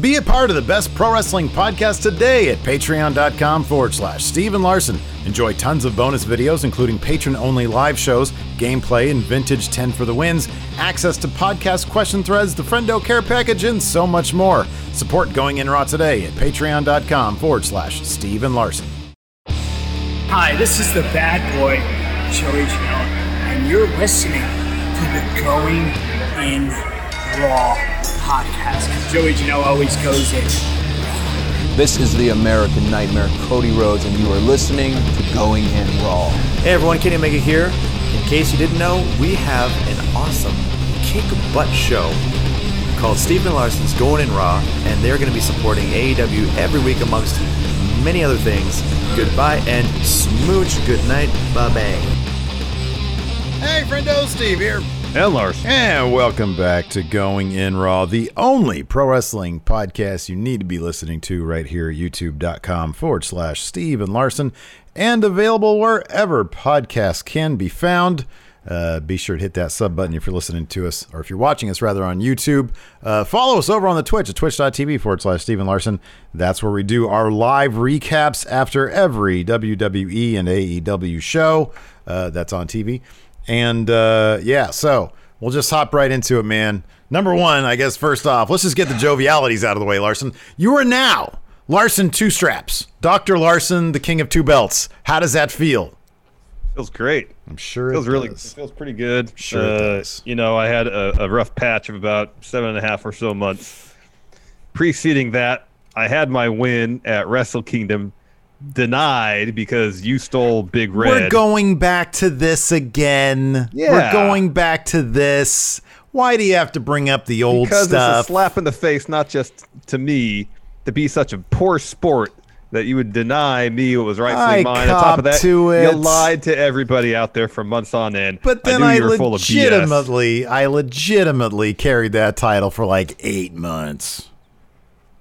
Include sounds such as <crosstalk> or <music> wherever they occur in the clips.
Be a part of the best pro wrestling podcast today at patreon.com forward slash Steve and Larson. Enjoy tons of bonus videos, including patron only live shows, gameplay, and vintage 10 for the wins, access to podcast question threads, the Friendo Care Package, and so much more. Support Going In Raw today at patreon.com forward slash Steve and Larson. Hi, this is the bad boy, Joey Janela, and you're listening to the Going In Raw podcast. Joey Janela always goes in. This is the American Nightmare, Cody Rhodes, and you are listening to Going In Raw. Hey everyone, Kenny Omega here. In case you didn't know, we have an awesome kick butt show called Stephen Larson's Going in Raw, and they're going to be supporting AEW every week amongst many other things. Goodbye and smooch. Good night. Bye bye. Hey, friendo, Steve here. And Lars. And welcome back to Going In Raw, the only pro wrestling podcast you need to be listening to right here at youtube.com forward slash Steve and Larson and available wherever podcasts can be found. Uh, be sure to hit that sub button if you're listening to us, or if you're watching us rather on YouTube. Uh, follow us over on the Twitch at twitch.tv forward slash Steve and Larson. That's where we do our live recaps after every WWE and AEW show uh, that's on TV. And uh, yeah, so we'll just hop right into it, man. Number one, I guess, first off, let's just get the jovialities out of the way, Larson. You are now Larson Two Straps, Dr. Larson, the king of two belts. How does that feel? Feels great. I'm sure feels it really does. feels pretty good. Sure it Uh, does. You know, I had a, a rough patch of about seven and a half or so months. Preceding that, I had my win at Wrestle Kingdom denied because you stole Big Red. We're going back to this again. Yeah. We're going back to this. Why do you have to bring up the old because it's stuff? a slap in the face, not just to me, to be such a poor sport that you would deny me what was rightfully I mine. On top of that, you lied to everybody out there for months on end. but then I, you were full of BS. legitimately, I legitimately carried that title for like eight months.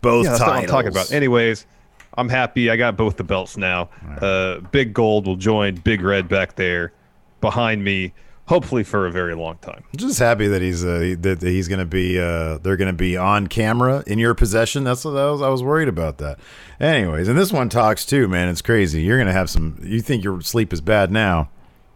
Both Yeah, what I'm talking about. Anyways, I'm happy. I got both the belts now. Uh, Big Gold will join Big Red back there behind me, hopefully for a very long time. I'm just happy that he's uh, that that he's going to be uh, they're going to be on camera in your possession. That's what I was I was worried about that. Anyways, and this one talks too, man. It's crazy. You're going to have some. You think your sleep is bad now?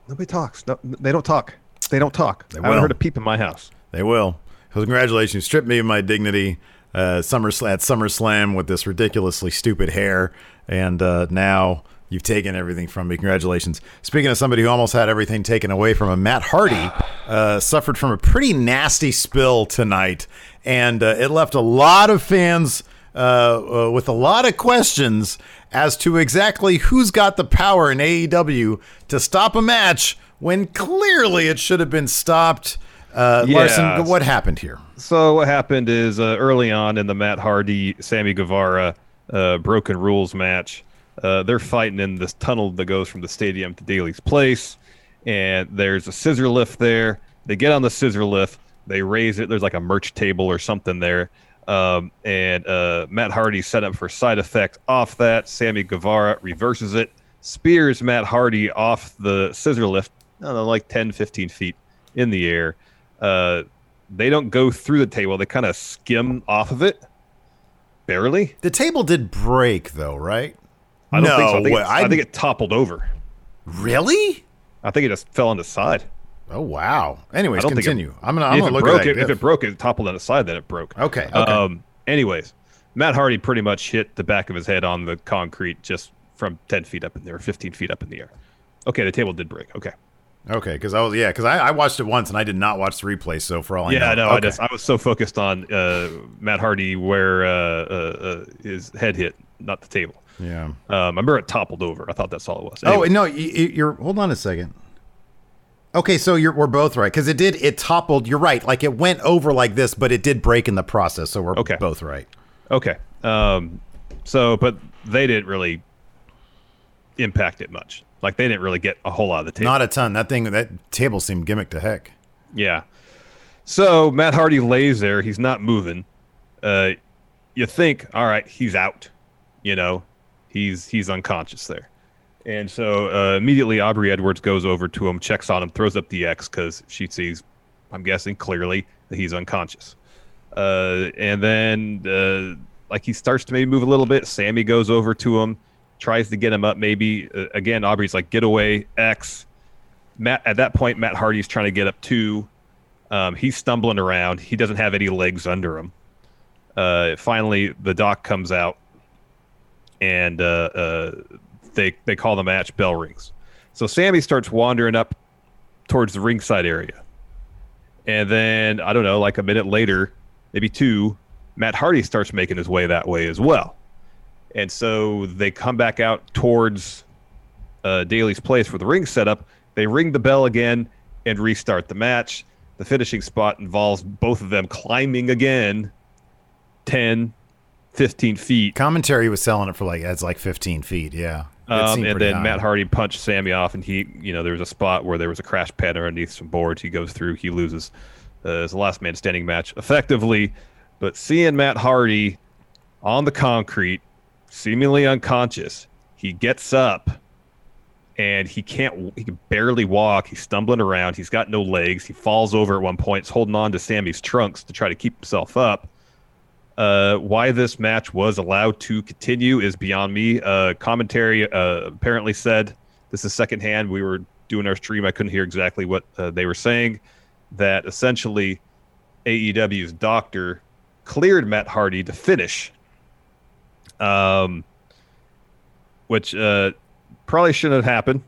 Nobody talks. No, they don't talk. They don't talk. I will. haven't heard a peep in my house. They will. So congratulations, you stripped me of my dignity. Uh, Summer at SummerSlam with this ridiculously stupid hair, and uh, now you've taken everything from me. Congratulations. Speaking of somebody who almost had everything taken away from him, Matt Hardy uh, suffered from a pretty nasty spill tonight, and uh, it left a lot of fans uh, uh, with a lot of questions as to exactly who's got the power in AEW to stop a match when clearly it should have been stopped. Uh, Yeah. Larson, what happened here? So what happened is uh, early on in the Matt Hardy Sammy Guevara uh, Broken Rules match, uh, they're fighting in this tunnel that goes from the stadium to Daily's place, and there's a scissor lift there. They get on the scissor lift, they raise it. There's like a merch table or something there, um, and uh, Matt Hardy set up for side effect off that. Sammy Guevara reverses it, spears Matt Hardy off the scissor lift, know, like 10, 15 feet in the air. Uh, they don't go through the table; they kind of skim off of it. Barely. The table did break though, right? I don't think so. I think, it, I think it toppled over. Really? I think it just fell on the side. Oh wow. Anyways, continue. it, I'm gonna I'm if gonna it look broke at it, that. if it broke it toppled on the side, then it broke. Okay, okay. Um. Anyways, Matt Hardy pretty much hit the back of his head on the concrete just from 10 feet up in there, 15 feet up in the air. Okay, the table did break. Okay. Okay, because I was yeah, because I, I watched it once and I did not watch the replay. So for all I yeah, know, I know. I just I was so focused on uh, Matt Hardy where uh, uh, uh, his head hit, not the table. yeah. Um, I remember it toppled over. I thought that's all it was. Oh no, you, you're. Hold on a second. Okay, so you're we're both right because it did it toppled. You're right, like it went over like this, but it did break in the process. So we're Okay. both right. Okay. Um, so, but they didn't really impact it much. Like they didn't really get a whole lot of the table. Not a ton. That thing, that table seemed gimmick to heck. Yeah. So Matt Hardy lays there. He's not moving. Uh, you think, all right, he's out. You know, he's he's unconscious there. And so uh, immediately Aubrey Edwards goes over to him, checks on him, throws up the X because she sees, I'm guessing clearly that he's unconscious. Uh, and then uh, like he starts to maybe move a little bit. Sammy goes over to him, tries to get him up. Maybe uh, again, Aubrey's like, get away, X. Matt at that point, Matt Hardy's trying to get up too. Um, he's stumbling around. He doesn't have any legs under him. Uh, finally, the doc comes out, and uh, uh, they they call the match. Bell rings. So Sammy starts wandering up towards the ringside area, and then I don't know, like a minute later, maybe two, Matt Hardy starts making his way that way as well, and so they come back out towards uh, Daily's place for the ring setup. They ring the bell again and restart the match. The finishing spot involves both of them climbing again 10, 15 feet. Commentary was selling it for like it's like 15 feet. Yeah. Um, and then high. Matt Hardy punched Sammy off, and he, you know, there was a spot where there was a crash pad underneath some boards. He goes through, he loses. Uh, it's the last man standing match effectively. But seeing Matt Hardy on the concrete, seemingly unconscious, he gets up and he can't, he can barely walk. He's stumbling around. He's got no legs. He falls over at one point. He's holding on to Sammy's trunks to try to keep himself up. Uh, why this match was allowed to continue is beyond me. Uh, commentary uh, apparently said this is secondhand. We were doing our stream. I couldn't hear exactly what uh, they were saying. That essentially AEW's doctor cleared Matt Hardy to finish, um, which uh, probably shouldn't have happened.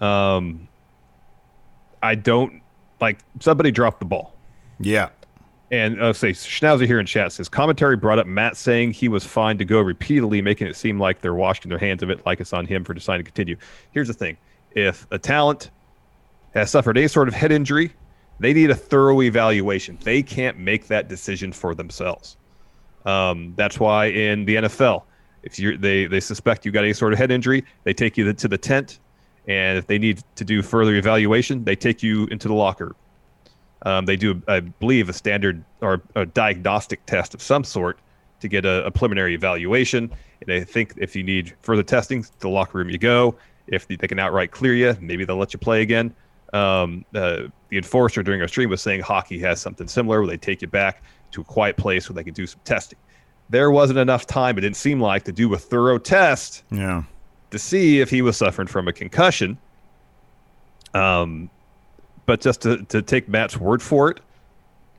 Um, I don't like somebody dropped the ball. Yeah. And uh, say Schnauzer here in chat says commentary brought up Matt saying he was fine to go repeatedly, making it seem like they're washing their hands of it, like it's on him for deciding to continue. Here's the thing: if a talent has suffered any sort of head injury, they need a thorough evaluation. They can't make that decision for themselves. Um, that's why in the NFL, if you they they suspect you got any sort of head injury, they take you to the tent, and if they need to do further evaluation, they take you into the locker. Um, they do, I believe, a standard or a diagnostic test of some sort to get a, a preliminary evaluation. And I think if you need further testing, to the locker room you go. If they can outright clear you, maybe they'll let you play again. Um, uh, the enforcer during our stream was saying hockey has something similar where they take you back to a quiet place where they could do some testing. There wasn't enough time, it didn't seem like, to do a thorough test Yeah. to see if he was suffering from a concussion. Um, but just to, to take Matt's word for it,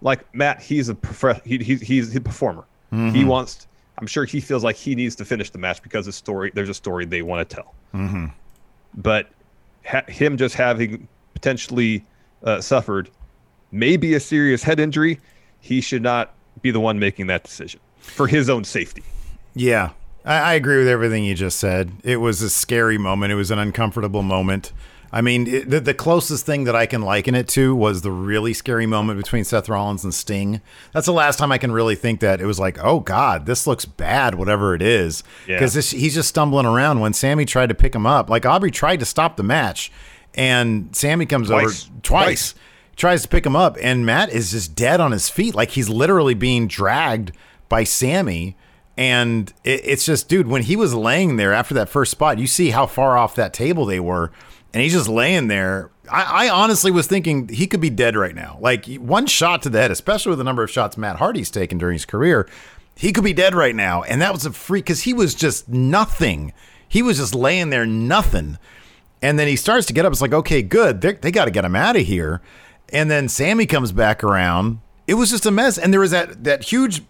like Matt, he's a prof- he, he, he's a performer. He wants. I'm sure he feels like he needs to finish the match because the story there's a story they want to tell. Mm-hmm. But ha- him just having potentially uh, suffered maybe a serious head injury, he should not be the one making that decision for his own safety. Yeah, I, I agree with everything you just said. It was a scary moment. It was an uncomfortable moment. I mean, it, the, the closest thing that I can liken it to was the really scary moment between Seth Rollins and Sting. That's the last time I can really think that it was like, oh God, this looks bad, whatever it is. Yeah. Because he's just stumbling around. When Sammy tried to pick him up, like Aubrey tried to stop the match, and Sammy comes Twice. over twice, tries to pick him up, and Matt is just dead on his feet. Like he's literally being dragged by Sammy. And it, it's just, dude, when he was laying there after that first spot, you see how far off that table they were. And he's just laying there. I, I honestly was thinking he could be dead right now. Like one shot to the head, especially with the number of shots Matt Hardy's taken during his career, he could be dead right now. And that was a freak because he was just nothing. He was just laying there, nothing. And then he starts to get up. It's like, okay, good. They're, they got to get him out of here. And then Sammy comes back around. It was just a mess. And there was that that huge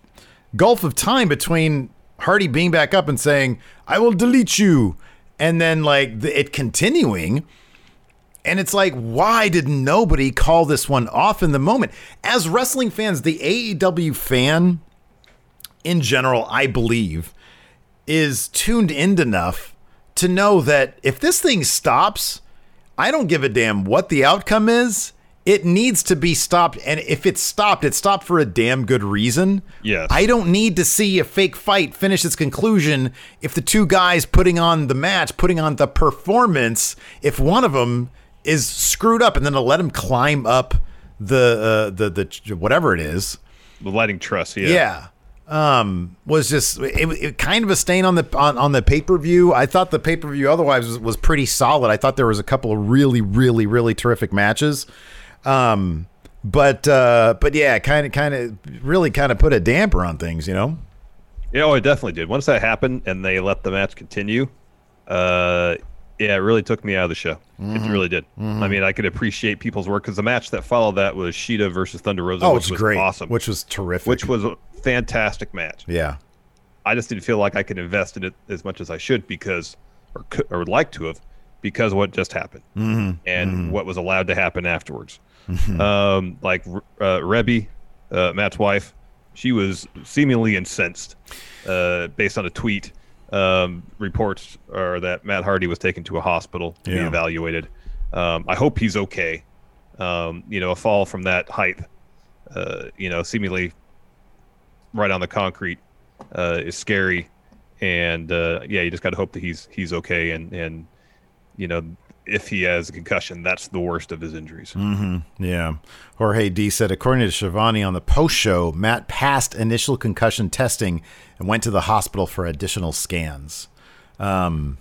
gulf of time between Hardy being back up and saying, "I will delete you," and then like the, it continuing. And it's like, why did nobody call this one off in the moment? As wrestling fans, the AEW fan in general, I believe, is tuned in enough to know that if this thing stops, I don't give a damn what the outcome is. It needs to be stopped. And if it's stopped, it's stopped for a damn good reason. Yes. I don't need to see a fake fight finish its conclusion if the two guys putting on the match, putting on the performance, if one of them is screwed up and then to let him climb up the uh, the the whatever it is. The lighting truss, yeah. Yeah. Um, was just it, it kind of a stain on the on, on the pay per view. I thought the pay per view otherwise was, was pretty solid. I thought there was a couple of really really really terrific matches. Um, but uh, but yeah, kind of kind of really kind of put a damper on things, you know. Yeah, oh, it definitely did. Once that happened and they let the match continue, uh, yeah, it really took me out of the show. It really did. I mean, I could appreciate people's work because the match that followed that was Shida versus Thunder Rosa, Oh, which was great. awesome, Which was terrific. which was a fantastic match. yeah. I just didn't feel like I could invest in it as much as I should because, or could, or would like to have, because of what just happened and what was allowed to happen afterwards. Um, like uh, Reby, uh, Matt's wife, she was seemingly incensed uh, based on a tweet. Um, reports are that Matt Hardy was taken to a hospital to be evaluated. Um, I hope he's okay. Um, you know, a fall from that height, uh, you know, seemingly right on the concrete uh, is scary, and uh, yeah, you just got to hope that he's he's okay, and and you know if he has a concussion, that's the worst of his injuries. Yeah. Jorge D said, according to Schiavone on the post show, Matt passed initial concussion testing and went to the hospital for additional scans. Um,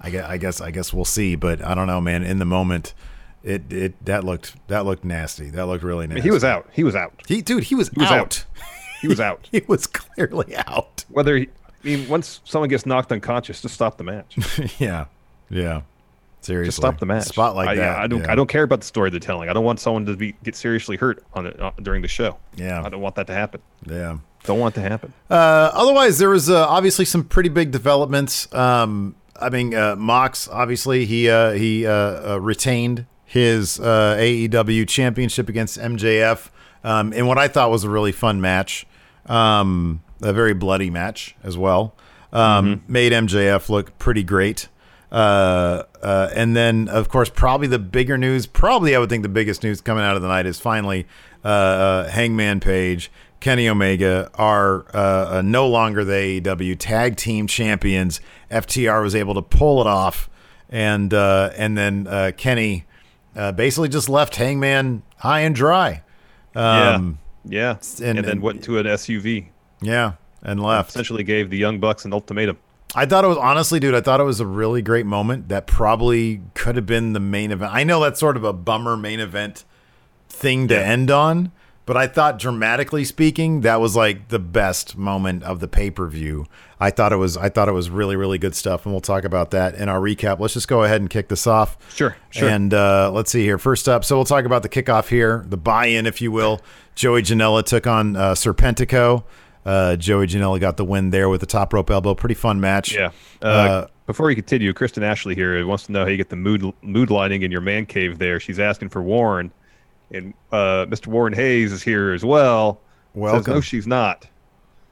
I guess, I guess, I guess we'll see, but I don't know, man. In the moment, it, it, that looked, that looked nasty. That looked really nasty. he was out. He was out. he, dude, he was, was out. out. He was out. <laughs> he was clearly out. Whether he, I mean, once someone gets knocked unconscious, just stop the match. <laughs> yeah. Yeah. Seriously. Just stop the match. Spot like I, that. I don't. yeah. I don't care about the story they're telling. I don't want someone to be get seriously hurt on it uh, during the show. Yeah. I don't want that to happen. Yeah. Don't want it to happen. Uh, otherwise, there was uh, obviously some pretty big developments. Um, I mean, uh, Mox obviously he uh, he uh, uh, retained his uh, AEW championship against MJF um, in what I thought was a really fun match, um, a very bloody match as well. Um, Made MJF look pretty great. Uh, uh, and then, of course, probably the bigger news, probably I would think the biggest news coming out of the night is finally uh, uh, Hangman Page, Kenny Omega are uh, uh, no longer the AEW tag team champions. FTR was able to pull it off, and uh, and then uh, Kenny uh, basically just left Hangman high and dry. Um, yeah. and- And, then and- went to an SUV. yeah, and left. Essentially gave the Young Bucks an ultimatum. I thought it was honestly, dude. I thought it was a really great moment that probably could have been the main event. I know that's sort of a bummer main event thing to end on, but I thought dramatically speaking, that was like the best moment of the pay per view. I thought it was. I thought it was really, really good stuff, and we'll talk about that in our recap. Let's just go ahead and kick this off. Sure, sure. And uh, let's see here. First up, so we'll talk about the kickoff here, the buy-in, if you will. Joey Janela took on uh, Serpentico. Uh, Joey Janela got the win there with the top rope elbow. Pretty fun match. Yeah. Uh, Uh, before we continue, Kristen Ashley here wants to know how you get the mood mood lighting in your man cave. There, she's asking for Warren, and uh, Mr. Warren Hayes is here as well. Welcome. no, she's not.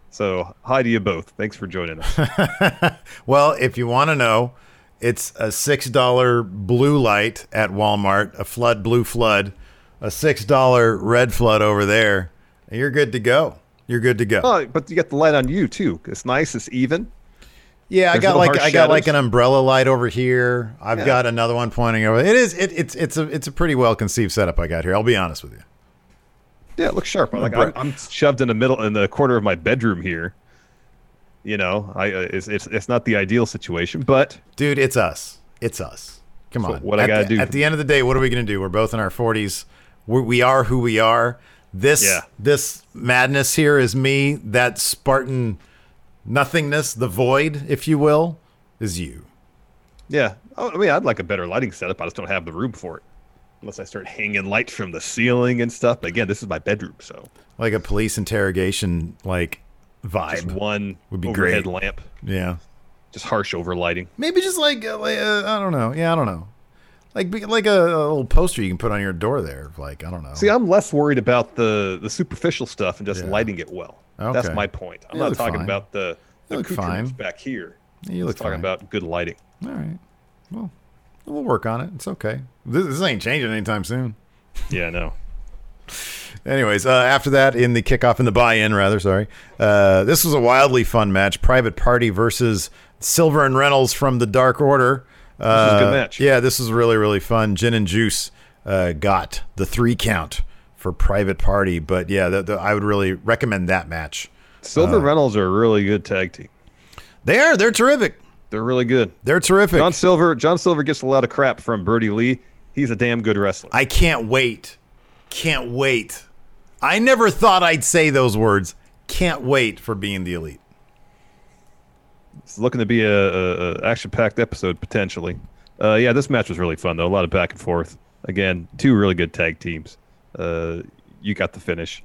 So hi to you both. Thanks for joining us. <laughs> Well, if you want to know, it's a six dollar blue light at Walmart, a flood blue flood, a six dollar red flood over there. and You're good to go. You're good to go. oh, but you got the light on you too. It's nice. It's even. yeah, I got no like I got like an umbrella light over here. I've got another one pointing over. It is it, it's it's a it's a pretty well conceived setup I got here. I'll be honest with you. Yeah, it looks sharp. Like I'm, I'm shoved in the middle in the corner of my bedroom here. You know, I uh, it's it's it's not the ideal situation, but Dude, it's us. It's us. Come So on. what I gotta the- do- At the end of the day, what are we going to do? We're both in our 40s. We're, we are who we are. This Yeah. this madness here is me. That Spartan nothingness, the void, if you will, is you. Yeah. Oh, I mean, I'd like a better lighting setup. I just don't have the room for it. Unless I start hanging lights from the ceiling and stuff. But again, this is my bedroom, so Like a police interrogation like just vibe. one Would be overhead great. lamp, Yeah. just harsh overlighting. Maybe just like, uh, like uh, I don't know. Yeah, I don't know. Like be- like a, a little poster you can put on your door there. Like I don't know. See, I'm less worried about the the superficial stuff and just Yeah. lighting it well. That's my point. I'm You not talking fine. about the, the accoutrements back here. You I'm look talking fine. about good lighting. All right. Well, we'll work on it. It's okay. This, this ain't changing anytime soon. <laughs> Yeah, no. Anyways, uh, after that, in the kickoff, in the buy-in, rather, sorry, uh, this was a wildly fun match. Private Party versus Silver and Reynolds from the Dark Order. Uh, a good match. Yeah, this is really, really fun. Gin and Juice uh, got the three count for Private Party, but yeah, the, the, I would really recommend that match. Silver Uh, Reynolds are a really good tag team. They are, they're terrific. They're really good. They're terrific. John Silver, John Silver gets a lot of crap from Brodie Lee. He's a damn good wrestler. I can't wait. Can't wait. I never thought I'd say those words. Can't wait for being the elite. It's looking to be a, a, action-packed episode potentially. Uh, yeah, this match was really fun though. A lot of back and forth. Again, two really good tag teams. Uh, you got the finish.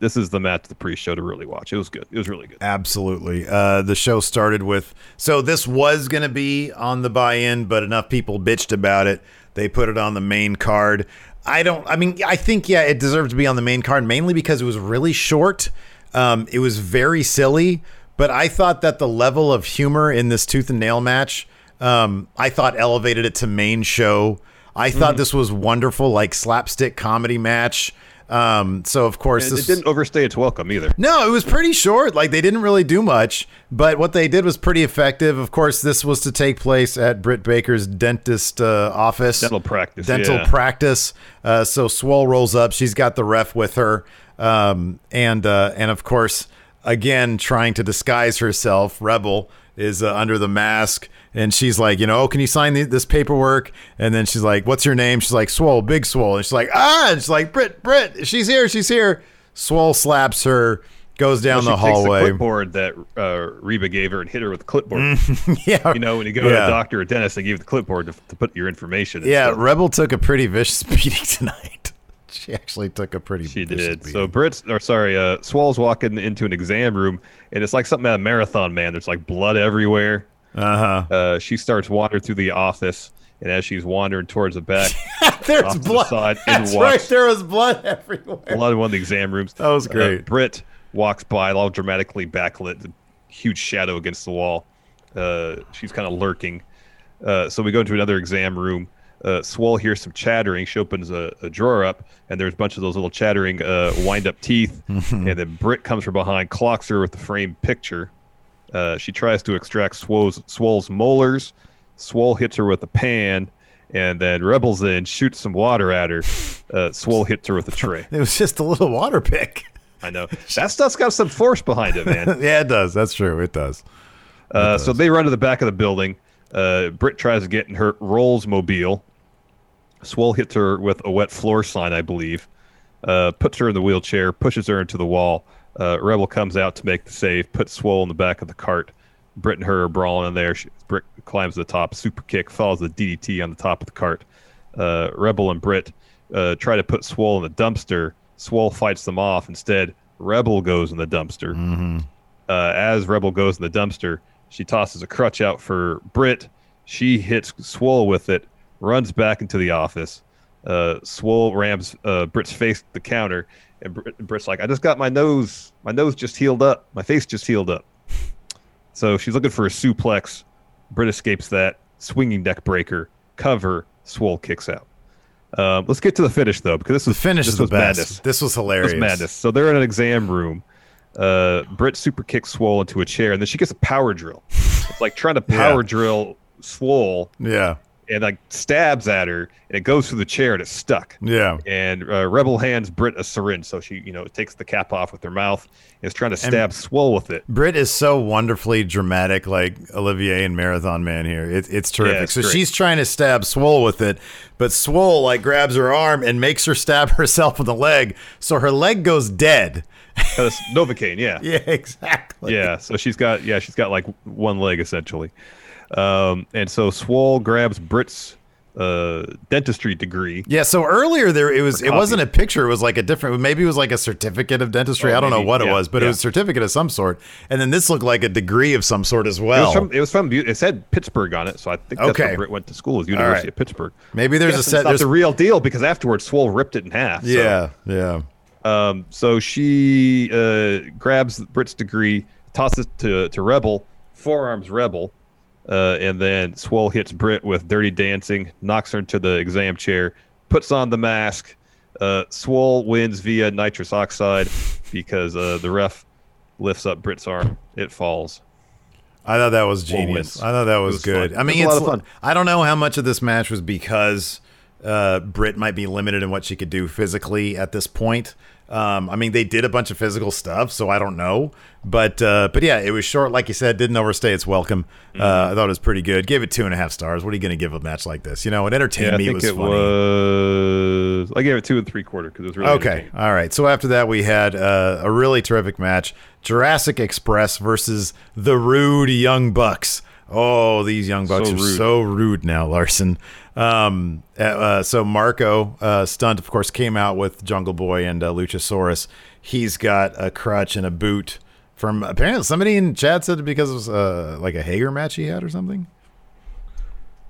This is the match the pre-show to really watch. It was good. It was really good. Absolutely. Uh, the show started with so this was going to be on the buy-in, but enough people bitched about it. They put it on the main card. I don't. I mean, I think yeah, it deserved to be on the main card mainly because it was really short. Um, it was very silly, but I thought that the level of humor in this tooth and nail match, um, I thought elevated it to main show. I thought this was wonderful, like slapstick comedy match. Um, so of course And this it didn't overstay its welcome either. no, it was pretty short. Like they didn't really do much, but what they did was pretty effective. Of course, this was to take place at Britt Baker's dentist uh, office, Dental practice, dental yeah. practice. Uh, so Swole rolls up. She's got the ref with her, um, and uh, and of course, again trying to disguise herself, Rebel is uh, under the mask. And she's like, you know, oh, can you sign the, this paperwork? And then she's like, what's your name? She's like, Swole, Big Swole. And she's like, ah, and she's like, Britt, Britt, she's here, she's here. Swole slaps her, goes down she the takes hallway. the clipboard that uh, Reba gave her and hit her with the clipboard. <laughs> yeah, You know, when you go to Yeah. a doctor or dentist, they give you the clipboard to, to put your information. and yeah. stuff. Rebel took a pretty vicious <laughs> beating tonight. She actually took a pretty. She did. beating. So Britt's, or sorry, uh, Swole's walking into an exam room, and it's like something out of Marathon Man. There's like blood everywhere. uh-huh. Uh, she starts wandering through the office, and as she's wandering towards the back, <laughs> There's the blood. and That's right. There was blood everywhere. a lot of one of the exam rooms. That was Uh, great. Britt walks by, all dramatically backlit, the huge shadow against the wall. Uh, she's kind of lurking. Uh, so we go into another exam room. Uh, Swole hears some chattering. She opens a, a drawer up, and there's a bunch of those little chattering uh, wind-up teeth. <laughs> and then Britt comes from behind, clocks her with the framed picture. Uh, she tries to extract Swole's, Swole's molars. Swole hits her with a pan, and then Rebels in, shoots some water at her. Uh, Swole hits her with a tray. <laughs> It was just a little water pick. I know that stuff's got some force behind it, man. <laughs> yeah, it does. That's true. It does. Uh, so they run to the back of the building. Uh, Britt tries to get in her Rolls mobile. Swole hits her with a wet floor sign, I believe. Uh, puts her in the wheelchair, pushes her into the wall. Uh, Rebel comes out to make the save, puts Swole in the back of the cart. Britt and her are brawling in there. She, Britt climbs to the top, super kick, follows the DDT on the top of the cart. Uh, Rebel and Britt uh, try to put Swole in the dumpster. Swole fights them off. Instead, Rebel goes in the dumpster uh, as Rebel goes in the dumpster, she tosses a crutch out for Britt. She hits Swole with it, runs back into the office. Uh, Swole rams uh, Britt's face to the counter, and Brit- Britt's like, "I just got my nose. My nose just healed up. My face just healed up." <laughs> So she's looking for a suplex. Britt escapes that swinging neck breaker. Cover. Swole kicks out. Um, let's get to the finish though, because this The was finish this is the was best. madness. This was hilarious. was madness. So they're in an exam room. Uh, Britt super kicks Swole into a chair, and then she gets a power drill. It's like trying to <laughs> power Yeah. drill Swole, Yeah. And like stabs at her, and it goes through the chair and it's stuck. Yeah. And uh, Rebel hands Britt a syringe, so she, you know, takes the cap off with her mouth and is trying to stab Swole with it. Britt is so wonderfully dramatic, like Olivier and Marathon Man here. It, it's terrific. Yeah, it's so great. she's trying to stab Swole with it, but Swole like grabs her arm and makes her stab <laughs> herself in the leg, so her leg goes dead. Because Novocaine, yeah. <laughs> yeah, exactly. Yeah, so she's got yeah, she's got like one leg essentially. Um, and so Swole grabs Britt's uh, dentistry degree. Yeah, so earlier there it was it wasn't a picture, it was like a different maybe it was like a certificate of dentistry. Oh, I don't know maybe. what it was, but it was a certificate of some sort. And then this looked like a degree of some sort as It well. was from it was from it said Pittsburgh on it, so I think that's Okay. where Britt went to school, was University right. of Pittsburgh. maybe there's a set there's the real deal because afterwards Swole ripped it in half. so- Yeah, yeah. Um, so she uh, grabs Britt's degree, tosses it to to Rebel, forearms Rebel, uh, and then Swole hits Britt with Dirty Dancing, knocks her into the exam chair, puts on the mask. Uh, Swole wins via nitrous oxide because uh, the ref lifts up Britt's arm. It falls. I thought that was genius. I thought that was, was good. fun. I mean, It was a it's lot of fun. I don't know how much of this match was because uh, Britt might be limited in what she could do physically at this point. Um, I mean, they did a bunch of physical stuff, so I don't know. But uh, but yeah, it was short, like you said, didn't overstay its welcome. Mm-hmm. Uh, I thought it was pretty good. Gave it two and a half stars. What are you going to give a match like this? You know, it entertained Yeah, I me. think was it funny. was. I gave it two and three quarter because it was really Okay. All right. So after that, we had uh, a really terrific match Jurassic Express versus the Rude Young Bucks. Oh, these Young Bucks So are so rude now, Larson. Um, uh, uh, so Marko uh, Stunt, of course, came out with Jungle Boy and uh, Luchasaurus. He's got a crutch and a boot from apparently somebody in chat said because it was uh, like a Hager match he had or something.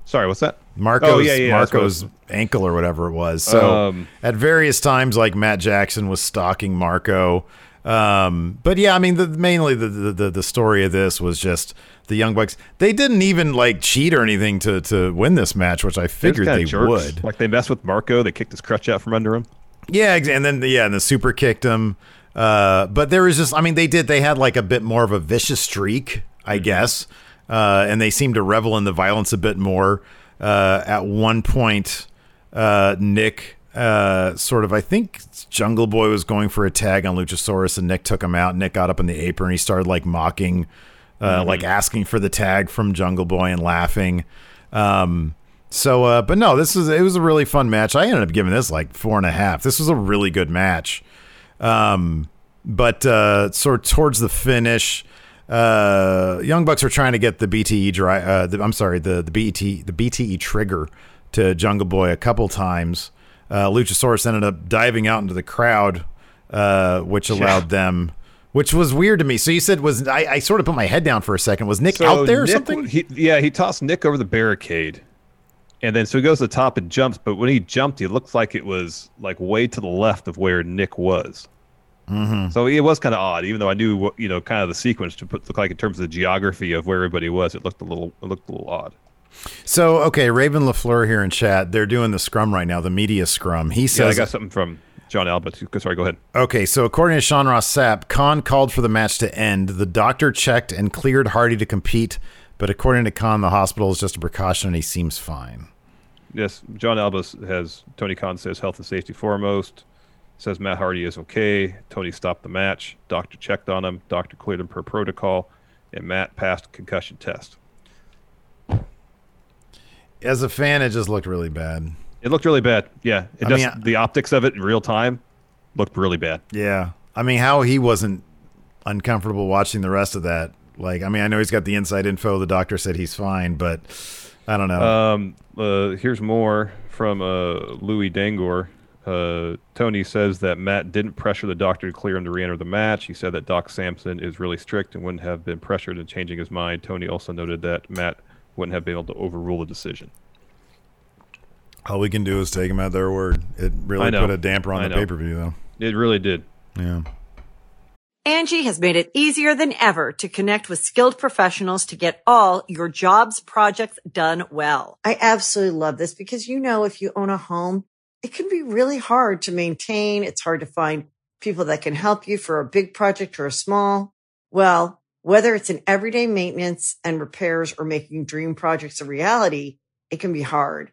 Sorry, what's that? Marko's Oh, yeah, yeah, that's what it Marko's ankle or whatever it was. So Um, at various times, like Matt Jackson was stalking Marko. Um, but yeah, I mean, the, mainly the the the story of this was just the Young Bucks. They didn't even like cheat or anything to to win this match, which I figured they jerks. would. Like they messed with Marko, they kicked his crutch out from under him. Yeah, and then yeah, and the super kicked him. Uh, but there was just, I mean, they did. They had like a bit more of a vicious streak, I guess, uh, and they seemed to revel in the violence a bit more. Uh, at one point, uh, Nick uh, sort of, I think Jungle Boy was going for a tag on Luchasaurus, and Nick took him out. Nick got up in the apron, he started like mocking, uh, like asking for the tag from Jungle Boy and laughing. Um, so, uh, but no, this was it was a really fun match. I ended up giving this like four and a half. This was a really good match. Um, but uh, sort of towards the finish, uh, Young Bucks are trying to get the BTE dry. Uh, the, I'm sorry, the the BT the BTE trigger to Jungle Boy a couple times. Uh, Luchasaurus ended up diving out into the crowd, uh, which allowed them. Which was weird to me. So you said was I, I sort of put my head down for a second. Was Nick out there or Nick- something? He, yeah, he tossed Nick over the barricade, and then so he goes to the top and jumps. But when he jumped, he looked like it was like way to the left of where Nick was. Mm-hmm. So it was kind of odd, even though I knew what you know, kind of the sequence to put look like in terms of the geography of where everybody was. It looked a little, it looked a little odd. So okay, Raven Lafleur here in chat. They're doing the scrum right now, the media scrum. He Yeah, I got something from John Albert. Sorry, go ahead. okay. So according to Sean Ross Sapp, Khan called for the match to end. The doctor checked and cleared Hardy to compete, but according to Khan, the hospital is just a precaution, and he seems fine. Yes, John Albus has Tony Khan says health and safety foremost. Says Matt Hardy is okay. Tony stopped the match. Doctor checked on him. Doctor cleared him per protocol, and Matt passed concussion test. As a fan, it just looked really bad. It looked really bad. Yeah, it I just mean, the optics of it in real time looked really bad. Yeah, I mean, how he wasn't uncomfortable watching the rest of that. Like, I mean, I know he's got the inside info. The doctor said he's fine, but I don't know. Um, uh, here's more from uh, Louis Dangoor. Uh, Tony says that Matt didn't pressure the doctor to clear him to re-enter the match. He said that Doc Sampson is really strict and wouldn't have been pressured in changing his mind. Tony also noted that Matt wouldn't have been able to overrule the decision. All we can do is take them at their word. It really put a damper on I the pay per view, though. It really did. Yeah. Angie has made it easier than ever to connect with skilled professionals to get all your jobs projects done well. I absolutely love this because, you know, if you own a home, it can be really hard to maintain. It's hard to find people that can help you for a big project or a small. Well, whether it's in everyday maintenance and repairs or making dream projects a reality, it can be hard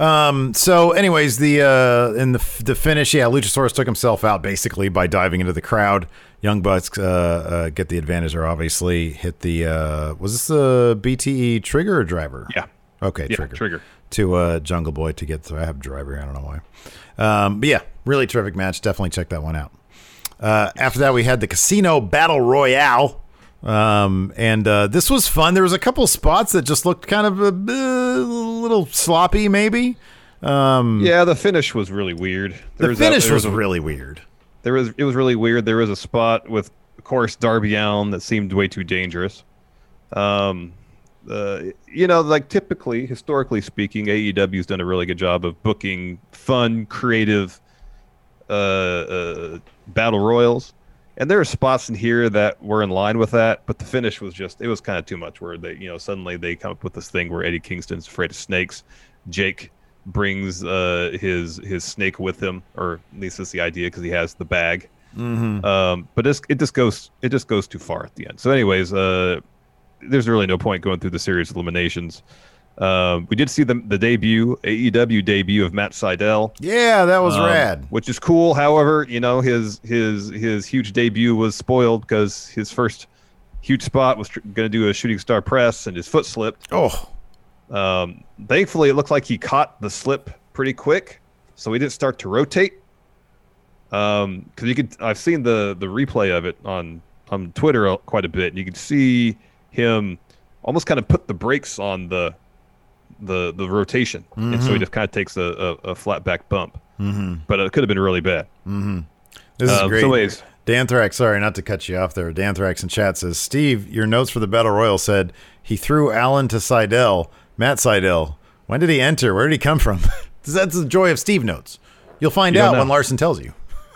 Um, so, anyways, the uh, in the the finish, yeah, Luchasaurus took himself out basically by diving into the crowd. Young Bucks uh, uh, get the advantage there. Obviously, hit the uh, was this the BTE trigger or driver? Yeah. Okay, Yeah, trigger. trigger. to uh, Jungle Boy to get. I have driver. here, I don't know why. Um, but yeah, really terrific match. Definitely check that one out. Uh, after that, we had the Casino Battle Royale. Um, and uh, this was fun. There was a couple spots that just looked kind of a, a little sloppy, maybe. Um, Yeah, the finish was really weird. There the was finish there was a- really weird. There was it was really weird. There was a spot with, of course, Darby Allin that seemed way too dangerous. Um, uh, you know, like typically, historically speaking, AEW's done a really good job of booking fun, creative uh, uh, battle royals, and there are spots in here that were in line with that. But the finish was just it was kind of too much. Where they, you know, suddenly they come up with this thing where Eddie Kingston's afraid of snakes. Jake brings uh, his his snake with him, or at least that's the idea because he has the bag. Mm-hmm. Um, but it's, it just goes it just goes too far at the end. So, anyways, uh, there's really no point going through the series of eliminations. Um, we did see the the debut AEW debut of Matt Sydal, Yeah, that was um, rad. which is cool. However, you know his his his huge debut was spoiled because his first huge spot was tr- going to do a shooting star press and his foot slipped. Oh, Um, thankfully, it looked like he caught the slip pretty quick, so he didn't start to rotate. Um, because you could, I've seen the the replay of it on on Twitter quite a bit, and you could see him almost kind of put the brakes on the the the rotation, and so he just kind of takes a, a, a flat back bump. Mm-hmm. But it could have been really bad. this is Um, great. So, anyways, Danthrax, sorry not to cut you off there. Danthrax in chat says, Steve, your notes for the Battle Royal said he threw Allin to Sydal. Matt Sydal. When did he enter? Where did he come from? <laughs> That's the joy of Steve notes. You'll find You out when Larson tells you.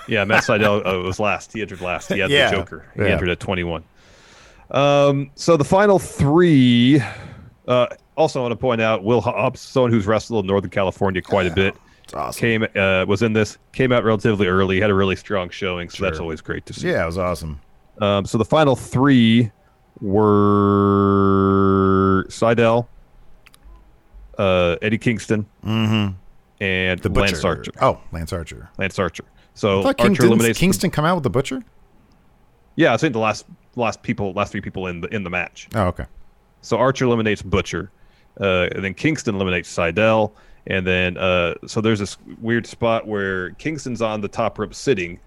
Yeah, Matt <laughs> Sydal uh, was last. He entered last. He had Yeah. the Joker. He Yeah. entered at 21. Um, so the final three. Uh, also, I want to point out Will Hobbs, someone who's wrestled in Northern California quite a bit, awesome. came uh, was in this. Came out relatively early. Had a really strong showing, so that's always great to see. Yeah, it was awesome. Um, so the final three were Sydal, uh, Eddie Kingston, and The Butcher. Lance Archer. Oh, Lance Archer. Lance Archer. So I King, Archer eliminates Kingston come out with the Butcher? Yeah, I think the last last people, last three people in the in the match. Oh, okay. So Archer eliminates Butcher, uh, and then Kingston eliminates Sydal, and then uh, so there's this weird spot where Kingston's on the top rope sitting,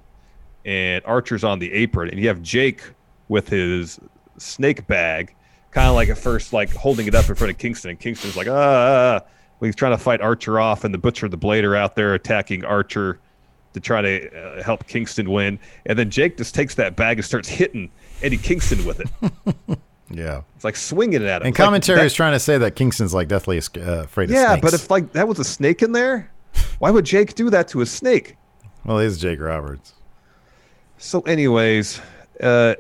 and Archer's on the apron, and you have Jake with his snake bag, kind of like at first like holding it up in front of Kingston, and Kingston's like ah, ah, ah. He's trying to fight Archer off, and the Butcher the Blade are out there attacking Archer to try to uh, help Kingston win, and then Jake just takes that bag and starts hitting Eddie Kingston with it. <laughs> Yeah. It's like swinging it at him. And It's like commentary that- is trying to say that Kingston's like deathly uh, afraid of snake. Yeah, snakes. but if like that was a snake in there, why would Jake do that to a snake? well, he's Jake Roberts. So, anyways, uh,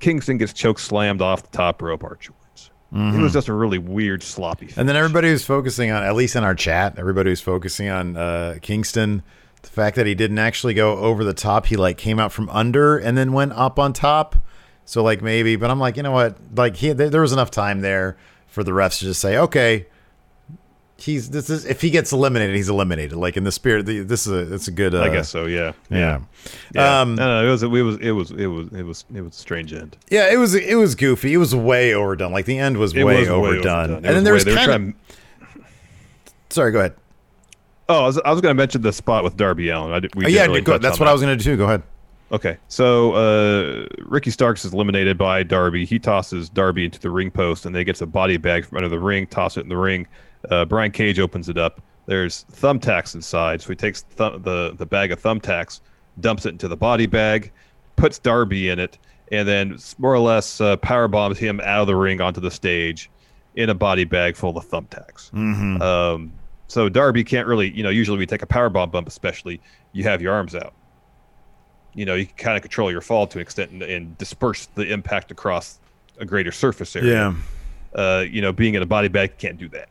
Kingston gets choke slammed off the top rope. Archer wins. It was just a really weird, sloppy. Mm-hmm. And then everybody was focusing on, at least in our chat, everybody was focusing on uh, Kingston. The fact that he didn't actually go over the top, he like came out from under and then went up on top. So like maybe, but I'm like, you know what? Like he, there, there was enough time there for the refs to just say, okay, he's this is if he gets eliminated, he's eliminated. Like in the spirit, the, this is a it's a good. Uh, I guess so. Yeah. Yeah. Yeah. Um, no, no, it was. It was. It was. It was. It was. It was a strange end. Yeah, it was it was goofy. It was way overdone. Like the end was way, was way overdone. overdone. It And then there way- was kind trying- of, sorry, go ahead. Oh, I was, I was going to mention the spot with Darby Allin. I did, we Oh, yeah, really go, that's what. I was going to do. Go ahead. Okay, so uh, Ricky Starks is eliminated by Darby. He tosses Darby into the ring post, and then he gets a body bag from under the ring, toss it in the ring. Uh, Brian Cage opens it up. There's thumbtacks inside, so he takes th- the the bag of thumbtacks, dumps it into the body bag, puts Darby in it, and then more or less uh, power bombs him out of the ring onto the stage in a body bag full of thumbtacks. Mm-hmm. Um, so Darby can't really, you know, usually we take a power bomb bump, especially you have your arms out. You know, you can kind of control your fall to an extent and, and disperse the impact across a greater surface area. Yeah. Uh, you know, being in a body bag, you can't do that.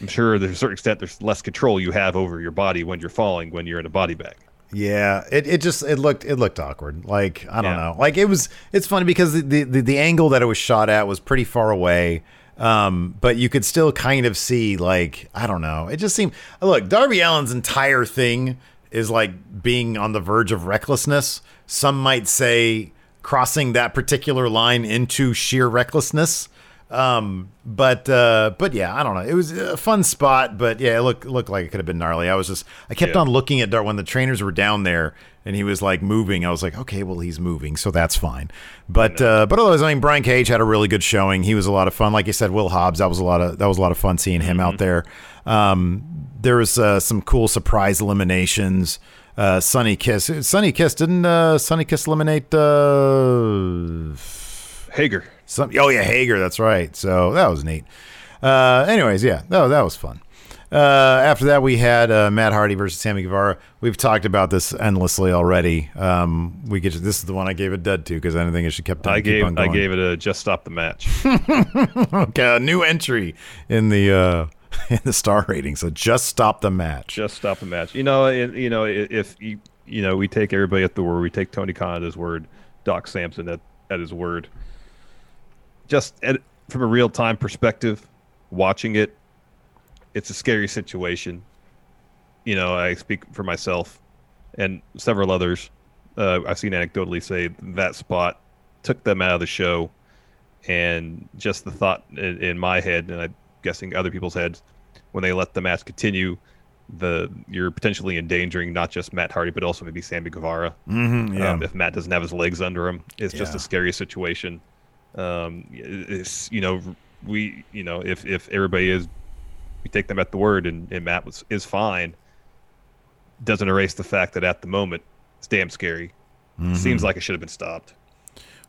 I'm sure there's a certain extent there's less control you have over your body when you're falling when you're in a body bag. Yeah, it, it just it looked it looked awkward. Like I don't Yeah. know. Like it was it's funny because the, the the angle that it was shot at was pretty far away. Um, but you could still kind of see like I don't know. It just seemed look Darby Allin's entire thing is like being on the verge of recklessness. Some might say crossing that particular line into sheer recklessness. Um, but uh, but yeah, I don't know. It was a fun spot, but yeah, it looked looked like it could have been gnarly. I was just I kept Yeah. on looking at Dar when the trainers were down there and he was like moving. I was like, okay, well he's moving, so that's fine. But uh, but otherwise, I mean, Brian Cage had a really good showing. He was a lot of fun. Like you said, Will Hobbs, that was a lot of that was a lot of fun seeing him out there. Um, there was uh, some cool surprise eliminations. Uh, Sunny Kiss, Sunny Kiss didn't uh, Sunny Kiss eliminate uh, Hager. some, oh yeah, Hager. That's right. So that was neat. Uh, anyways, yeah, that, that was fun. Uh, after that, we had uh, Matt Hardy versus Sammy Guevara. We've talked about this endlessly already. Um, we get to, this is the one I gave a dud to because I didn't think it should kept. I gave on I gave it a just stop the match. <laughs> okay, a new entry in the uh, <laughs> in the star rating. So just stop the match. just stop the match. You know, and, you know, if you, you know, we take everybody at the word. We take Tony Khan at his word. Doc Sampson at, at his word. Just at, from a real time perspective, watching it, it's a scary situation. You know, I speak for myself and several others. Uh, I've seen anecdotally say that spot took them out of the show, and just the thought in, in my head, and I'm guessing other people's heads, when they let the match continue, the you're potentially endangering not just Matt Hardy but also maybe Sammy Guevara. Mhm, yeah. Um, if Matt doesn't have his legs under him, it's just Yeah. a scary situation. Um, it's you know we you know if if everybody is we take them at the word and, and Matt was is fine, doesn't erase the fact that at the moment it's damn scary. Mm-hmm. Seems like it should have been stopped.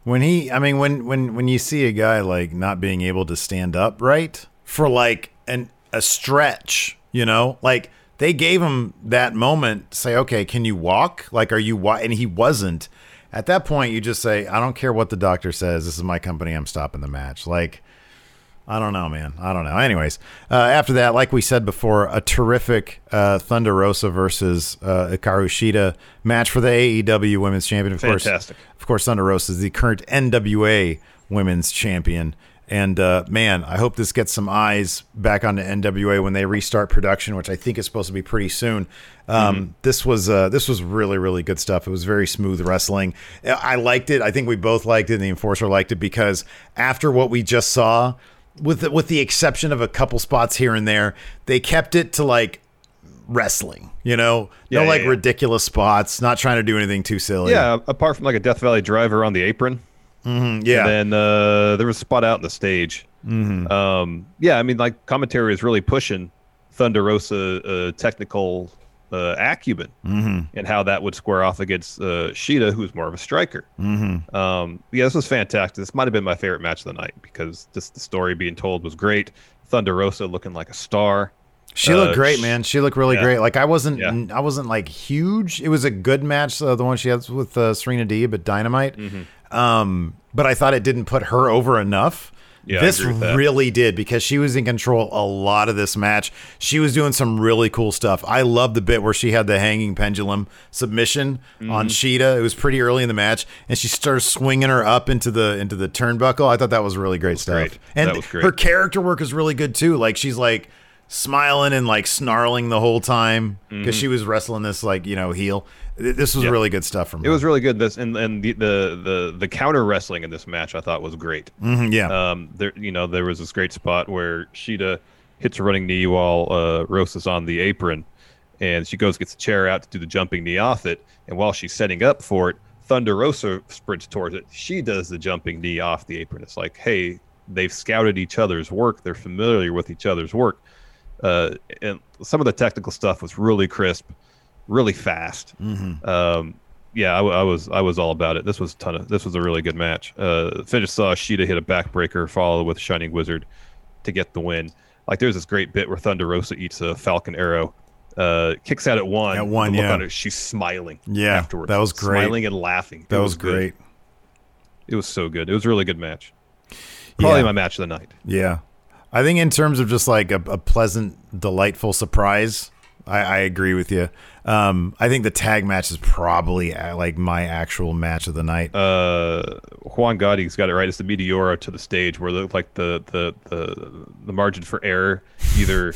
When he, I mean, when when when you see a guy like not being able to stand up right for like an a stretch, you know, like they gave him that moment. Say, okay, can you walk? Like, are you? And he wasn't. At that point, you just say, I don't care what the doctor says. This is my company. I'm stopping the match. Like, I don't know, man. I don't know. Anyways, uh, after that, like we said before, a terrific uh, Thunder Rosa versus uh, Hikaru Shida match for the AEW Women's Champion. Of Fantastic. course, of course, Thunder Rosa is the current NWA Women's Champion. And uh, man, I hope this gets some eyes back on the NWA when they restart production, which I think is supposed to be pretty soon. Um, This was uh, this was really really good stuff. It was very smooth wrestling. I liked it. I think we both liked it, and the enforcer liked it because after what we just saw, with the, with the exception of a couple spots here and there, they kept it to like wrestling. You know, Yeah, no yeah, like yeah. ridiculous spots. Not trying to do anything too silly. Yeah, apart from like a Death Valley driver on the apron. Mhm, yeah. And then uh, there was a spot out in the stage. Mhm. Um, yeah, I mean, like commentary is really pushing Thunder Rosa uh, technical uh, acumen and how that would square off against uh, Shida, who's more of a striker. Mm-hmm. Um, yeah, this was fantastic. This might have been my favorite match of the night because just the story being told was great. Thunder Rosa looking like a star. She Uh, looked great, man. She looked really yeah. great. Like I wasn't, Yeah. I wasn't like huge. It was a good match, uh, the one she had with uh, Serena Deeb at Dynamite. Mm-hmm. Um, but I thought it didn't put her over enough. Yeah, this agree with that. really did because she was in control a lot of this match. She was doing some really cool stuff. I love the bit where she had the hanging pendulum submission on mm-hmm. Shida. It was pretty early in the match, and she started swinging her up into the into the turnbuckle. I thought that was really great stuff. great. And her character work is really good too. Like she's like smiling and like snarling the whole time because she was wrestling this like you know heel. This was Mm-hmm. Really good stuff from her. It was really good. This and and the the the, the counter wrestling in this match I thought was great. Mhm, yeah. Um, there you know there was this great spot where Shida hits a running knee while uh, Rosa's on the apron, and she goes gets a chair out to do the jumping knee off it, and while she's setting up for it, Thunder Rosa sprints towards it. She does the jumping knee off the apron. It's like, hey, they've scouted each other's work. They're familiar with each other's work. Uh, and some of the technical stuff was really crisp, really fast. Um, yeah, I, I was I was all about it. This was a ton of this was a really good match. Uh, finish saw Shida hit a backbreaker, followed with Shining Wizard to get the win. Like there's this great bit where Thunder Rosa eats a Falcon Arrow, uh, kicks out at one. At one, yeah. on her, she's smiling. Yeah, afterwards, that was great. Smiling and laughing. that was, good. great. It was so good. It was a really good match. Probably Yeah. my match of the night. Yeah. I think in terms of just like a, a pleasant, delightful surprise, I, I agree with you. Um, I think the tag match is probably uh, like my actual match of the night. uh, Juan Gotti's got it right. It's the Meteora to the stage where the, like the, the the the margin for error, either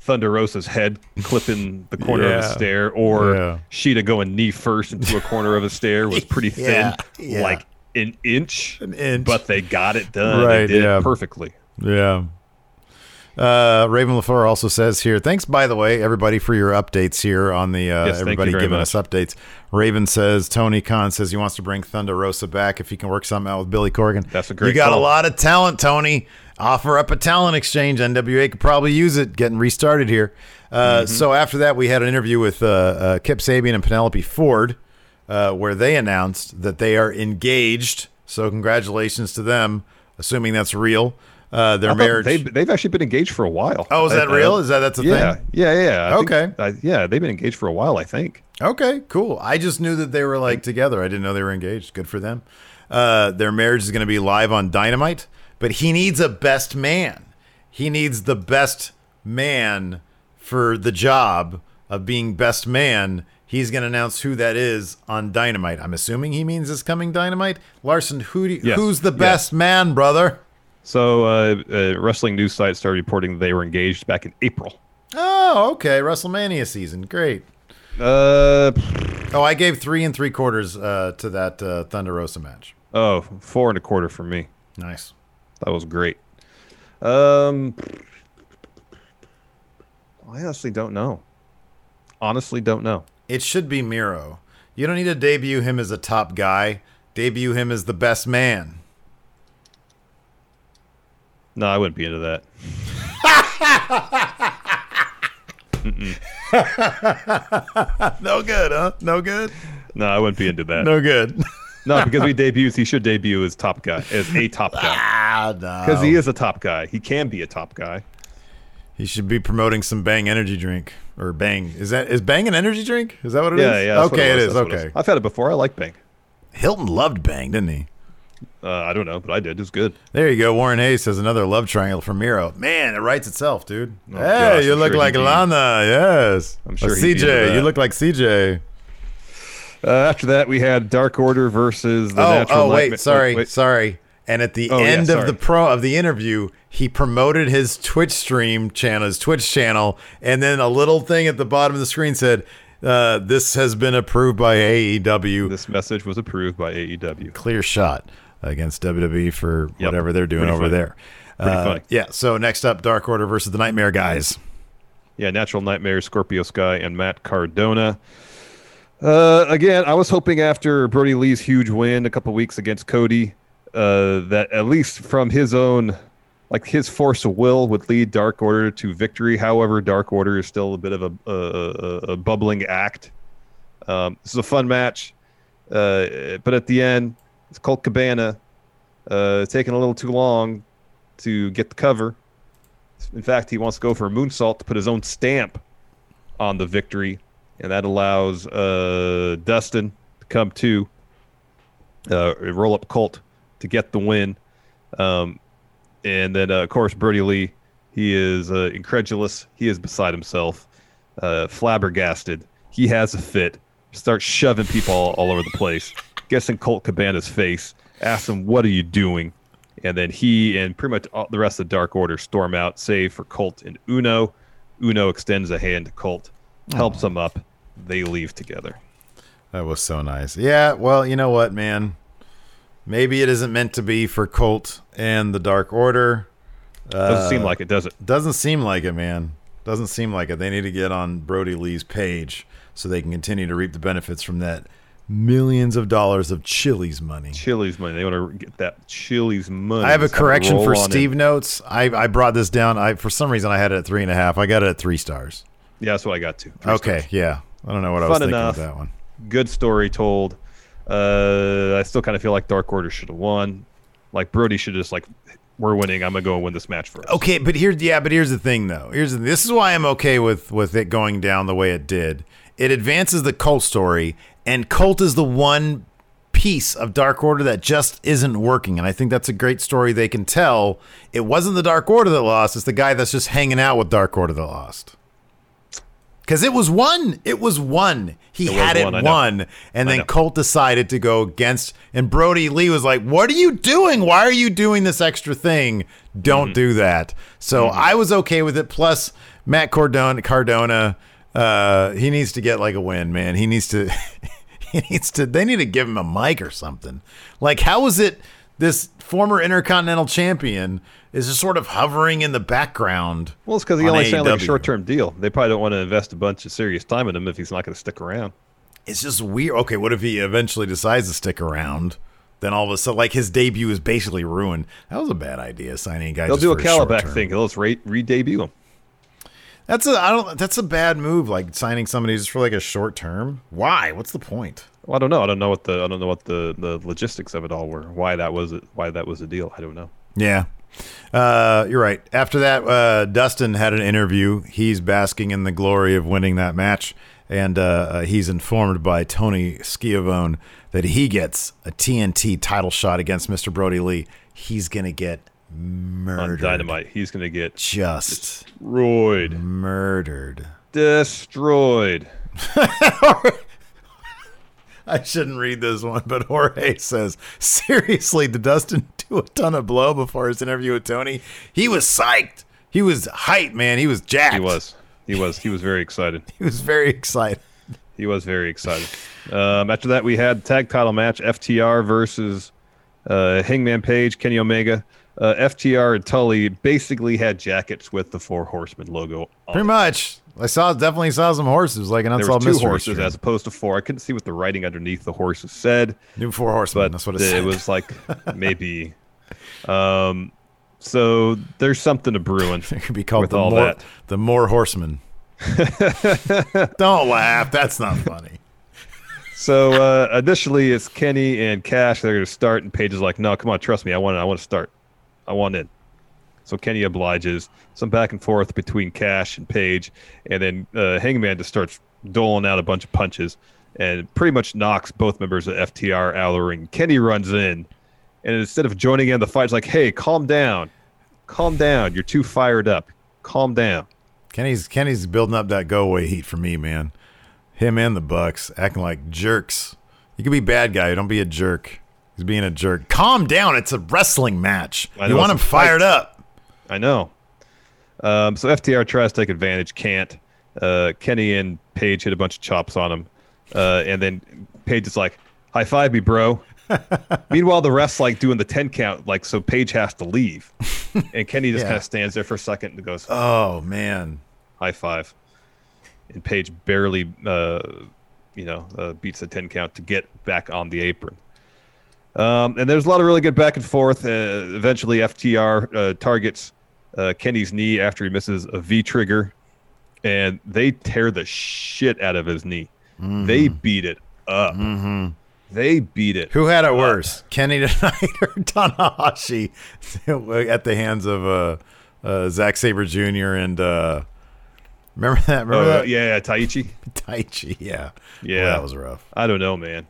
Thunder Rosa's head clipping the corner of a stair, or Yeah. Shida going knee first into a corner of a stair was pretty <laughs> thin, Yeah, yeah. like an inch. An inch. but they got it done. Right, they did yeah. it perfectly. Yeah. Uh, Raven LaFleur also says here, thanks, by the way, everybody, for your updates here on the, uh, Yes, everybody giving much. us updates. Raven says, Tony Khan says he wants to bring Thunder Rosa back if he can work something out with Billy Corgan. That's a great You got a lot of talent, Tony. Offer up a talent exchange. NWA could probably use it. Getting restarted here. Uh, Mm-hmm. So after that, we had an interview with uh, uh, Kip Sabian and Penelope Ford, uh, where they announced that they are engaged. So congratulations to them, assuming that's real. Uh, their I marriage. They've, they've actually been engaged for a while. Oh, is that I- I- real? Is that that's a yeah, thing? yeah, yeah. I think- Okay. I- yeah, they've been engaged for a while. I think. Okay, cool. I just knew that they were like together. I didn't know they were engaged. Good for them. Uh, their marriage is going to be live on Dynamite, but he needs a best man. He needs the best man for the job of being best man. He's going to announce who that is on Dynamite. I'm assuming he means this coming Dynamite. Larson, who do you, Yes. who's the Yes. best man, brother? So, uh, uh, wrestling news sites started reporting they were engaged back in April. Oh, okay. WrestleMania season. Great. Uh, Oh, I gave three and three quarters uh, to that uh, Thunder Rosa match. oh, four and a quarter for me. Nice. That was great. Um, I honestly don't know. Honestly, don't know. It should be Miro. You don't need to debut him as a top guy. Debut him as the best man. No, I wouldn't be into that. <laughs> No good, huh? No good. No, I wouldn't be into that. No good. <laughs> No, because he debuts, he should debut as top guy, as a top guy, ah, no. because he is a top guy. He can be a top guy. He should be promoting some Bang energy drink or Bang. Is that is Bang an energy drink? Is that what it is? Yeah, yeah. okay, it was, that's Okay. I've had it before. I like Bang. Hilton loved Bang, didn't he? Uh, I don't know, but I did. It was good. There you go. Warren Hayes says another love triangle for Miro. Man, it writes itself, dude. Oh, hey, gosh, you I'm look sure like Lana. Yes. I'm sure he'd be into CJ. You look like CJ. Uh, after that, we had Dark Order versus the oh, Natural oh, wait, Nightmare- sorry, wait. sorry. And at the Oh, yeah, end of the pro of the interview, he promoted his Twitch stream channel, his Twitch channel, and then a little thing at the bottom of the screen said, uh, "This has been approved by AEW." This message was approved by AEW. Clear shot against WWE for Yep. whatever they're doing Pretty over funny. there. Pretty Uh. Yeah. So next up, Dark Order versus the Nightmare Guyz. Yeah, Natural Nightmare, Scorpio Sky, and Matt Cardona. Uh, again, I was hoping after Brodie Lee's huge win a couple weeks against Cody, uh, that at least from his own like his force of will would lead Dark Order to victory. However, Dark Order is still a bit of a, a, a, a bubbling act. Um, this is a fun match, uh, but at the end, it's Colt Cabana uh, taking a little too long to get the cover. In fact, he wants to go for a moonsault to put his own stamp on the victory, and that allows uh, Dustin to come to uh, roll up Colt to get the win. Um, and then, uh, of course, Brodie Lee, he is uh, incredulous. He is beside himself, uh, flabbergasted. He has a fit, starts shoving people all, all over the place, gets in Colt Cabana's face, asks him, What are you doing? And then he and pretty much all, the rest of the Dark Order storm out, save for Colt and Uno. Uno extends a hand to Colt, helps him up. They leave together. That was so nice. Yeah, well, you know what, man? Maybe it isn't meant to be for Colt and the Dark Order. Doesn't seem Uh, like it, does it? Doesn't seem like it, man. Doesn't seem like it. They need to get on Brodie Lee's page so they can continue to reap the benefits from that millions of dollars of Chili's money. Chili's money. They want to get that Chili's money. I have a Just correction for. Steve notes. I, I brought this down. I for some reason I had it at three and a half. I got it at three stars. Yeah, that's what I got to. Three Okay, stars. yeah. I don't know what I was thinking enough. with that one. Good story told. Uh, I still kind of feel like Dark Order should have won. Like Brodie should have just like, we're winning. I'm gonna go and win this match for us. Okay, but here's yeah, but here's the thing, though. Here's the, this is why I'm okay with with it going down the way it did. It advances the Colt story, and Colt is the one piece of Dark Order that just isn't working, and I think that's a great story they can tell. It wasn't the Dark Order that lost; it's the guy that's just hanging out with Dark Order that lost. Because it was one, it was one. He It had one, it won, and I then know. Colt decided to go against. And Brodie Lee was like, "What are you doing? Why are you doing this extra thing? Don't Mm-hmm. do that." So I was okay with it. Plus, Matt Cardona, Cardona, uh, he needs to get like a win, man. He needs to. <laughs> he needs to. They need to give him a mic or something. Like, how is it? This former Intercontinental Champion is just sort of hovering in the background. Well, it's because he on only signed like a short-term deal. They probably don't want to invest a bunch of serious time in him if he's not going to stick around. it's just weird. Okay, what if he eventually decides to stick around? Then all of a sudden, like his debut is basically ruined. That was a bad idea, signing a guy. They'll do a Calabac thing. They'll just re- re-debut him. That's a I don't. That's a bad move. Like signing somebody just for like a short term. Why? What's the point? Well, I don't know. I don't know what the I don't know what the, the logistics of it all were. Why that was it? Why that was a deal? I don't know. Yeah. Uh, you're right. After that, uh, Dustin had an interview. He's basking in the glory of winning that match, and uh, uh, he's informed by Tony Schiavone that he gets a TNT title shot against Mr. Brodie Lee. He's gonna get On. Dynamite, he's going to get Just destroyed. murdered. Destroyed. <laughs> I shouldn't read this one, but Jorge says, seriously, did Dustin do a ton of blow before his interview with Tony? He was psyched. He was hyped, man. He was jacked. He was. He was. He was very excited. <laughs> He was very excited. He was very excited. Um, after that, we had tag title match: FTR versus uh, Hangman Page, Kenny Omega. Uh, FTR and Tully basically had jackets with the Four Horsemen logo. On Pretty it. much. I saw definitely saw some horses, like an There was unsolved two mystery. horses stream. as opposed to four. I couldn't see what the writing underneath the horses said, New four horsemen. but That's what it it said. was like <laughs> maybe. Um, so there's something to brewing <laughs> it could be called the all more that. the more horsemen. <laughs> Don't laugh. That's not funny. So uh, initially, it's Kenny and Cash. They're going to start, and Page is like, "No, come on, trust me. I want. I want to start. I want in." So Kenny obliges. Some back and forth between Cash and Page, and then uh, Hangman just starts doling out a bunch of punches, and pretty much knocks both members of FTR out of the ring. Kenny runs in, and instead of joining in the fight, it's like, "Hey, calm down, calm down. You're too fired up. Calm down." Kenny's Kenny's building up that go away heat for me, man. Him and the Bucks acting like jerks. You can be bad guy. Don't be a jerk. He's being a jerk. Calm down. It's a wrestling match. I You know, want him fired fight. up. I know. Um, so FTR tries to take advantage, can't. Uh, Kenny and Page hit a bunch of chops on him, uh, and then Page is like, "High five me, bro." <laughs> Meanwhile, the refs like doing the ten count, like so Page has to leave, <laughs> and Kenny just Yeah. kind of stands there for a second and goes, Oh man. "High five. and Page barely, uh, you know, uh, beats the ten count to get back on the apron. Um, and there's a lot of really good back and forth. Uh, eventually, FTR uh, targets uh, Kenny's knee after he misses a V trigger, and they tear the shit out of his knee. They beat it up. They beat it. Who had it worse, Kenny tonight <laughs> or Tanahashi <laughs> at the hands of uh, uh, Zack Sabre Jr. and uh, remember that? Remember Uh, that? yeah, Taichi. <laughs> Taichi. Yeah, Yeah. Boy, that was rough. I don't know, man.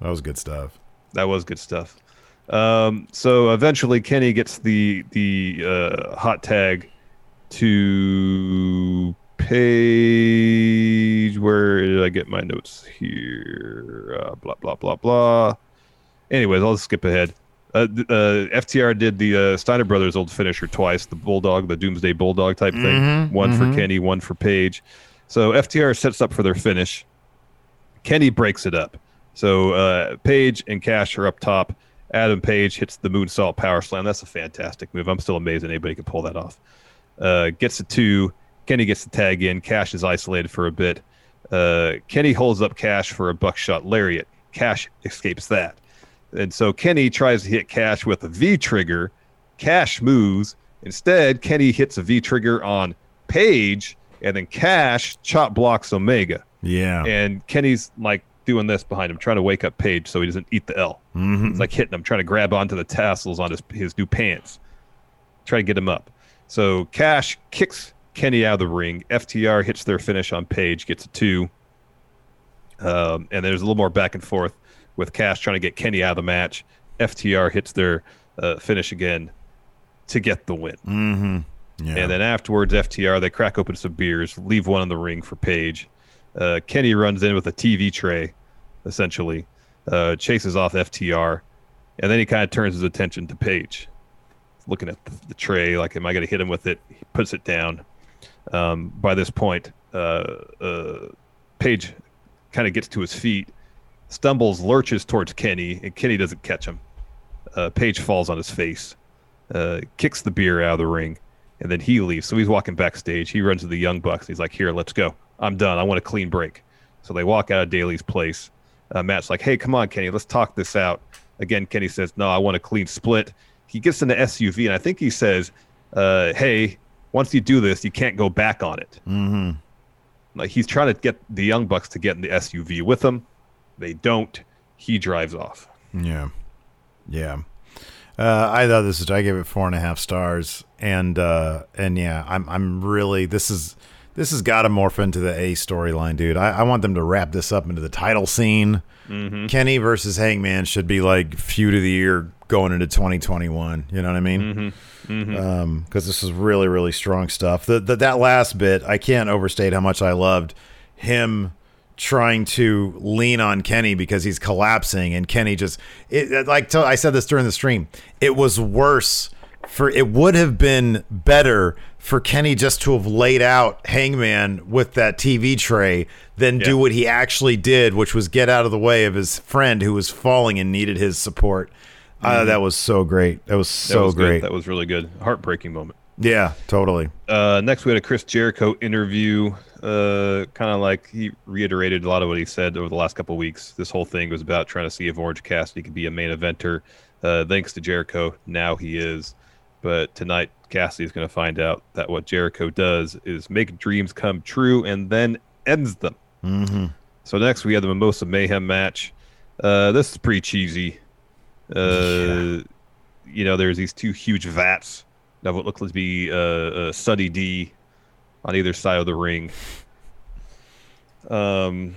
That was good stuff. That was good stuff. Um, so eventually, Kenny gets the the uh, hot tag to Page. Where did I get my notes here? Uh, blah blah blah blah. Anyways, I'll skip ahead. Uh, uh, FTR did the uh, Steiner Brothers old finisher twice, the Bulldog, the Doomsday Bulldog type thing. one for Kenny, one for Page. So FTR sets up for their finish. Kenny breaks it up. So uh, Page and Cash are up top. Adam Page hits the moonsault power slam. That's a fantastic move. I'm still amazed anybody could pull that off. Uh, gets a two. Kenny gets the tag in. Cash is isolated for a bit. Uh, Kenny holds up Cash for a buckshot lariat. Cash escapes that. And so Kenny tries to hit Cash with a V trigger. Cash moves. Instead, Kenny hits a V trigger on Page, and then Cash chop blocks Omega Yeah. and Kenny's like doing this behind him, trying to wake up Page so he doesn't eat the L. Mhm. He's like hitting him, trying to grab onto the tassels on his his new pants, try to get him up. So Cash kicks Kenny out of the ring. FTR hits their finish on Page, gets a two, um, and there's a little more back and forth with Cash trying to get Kenny out of the match. FTR hits their uh, finish again to get the win. Mm-hmm. Yeah. And then afterwards, FTR they crack open some beers, leave one in the ring for Page. Uh, Kenny runs in with a TV tray, essentially, uh, chases off FTR, and then he kind of turns his attention to Page, looking at the, the tray, like, "Am I going to hit him with it?" He puts it down. Um, by this point, uh, uh, Page kind of gets to his feet, stumbles, lurches towards Kenny, and Kenny doesn't catch him. Uh, Page falls on his face, uh, kicks the beer out of the ring, and then he leaves. So he's walking backstage. He runs to the Young Bucks. He's like, "Here, let's go. I'm done. I want a clean break." So they walk out of Daily's place. Uh, Matt's like, "Hey, come on, Kenny, let's talk this out." Again, Kenny says, "No, I want a clean split." He gets in the SUV, and I think he says, uh, "Hey, once you do this, you can't go back on it." mm-hmm. Like he's trying to get the Young Bucks to get in the SUV with him. They don't. He drives off. Yeah. Yeah. Uh, I thought this is I gave it four and a half stars. And uh and yeah, I'm I'm really this is this has got to morph into the A storyline, dude. I, I want them to wrap this up into the title scene. Mm-hmm. Kenny versus Hangman should be like feud of the year going into 2021. You know what I mean? Mm-hmm. Mm-hmm. Um, because this is really really strong stuff. The, the that last bit, I can't overstate how much I loved him trying to lean on Kenny because he's collapsing, and Kenny just it like I said this during the stream. It was worse for it would have been better for Kenny just to have laid out Hangman with that TV tray than do what he actually did, which was get out of the way of his friend who was falling and needed his support. Uh, that was so great. That was That so was good. great. That was really good. Heartbreaking moment. yeah, totally. Uh, next, we had a Chris Jericho interview. Uh, kind of like he reiterated a lot of what he said over the last couple of weeks. This whole thing was about trying to see if Orange Cassidy could be a main eventer. Uh, thanks to Jericho, now he is. But tonight, Cassidy is going to find out that what Jericho does is make dreams come true and then ends them. Mm-hmm. So next, we have the Mimosa Mayhem match. Uh, this is pretty cheesy. Uh, You know, there's these two huge vats of what looks to be uh, uh, Sunny D on either side of the ring. Um,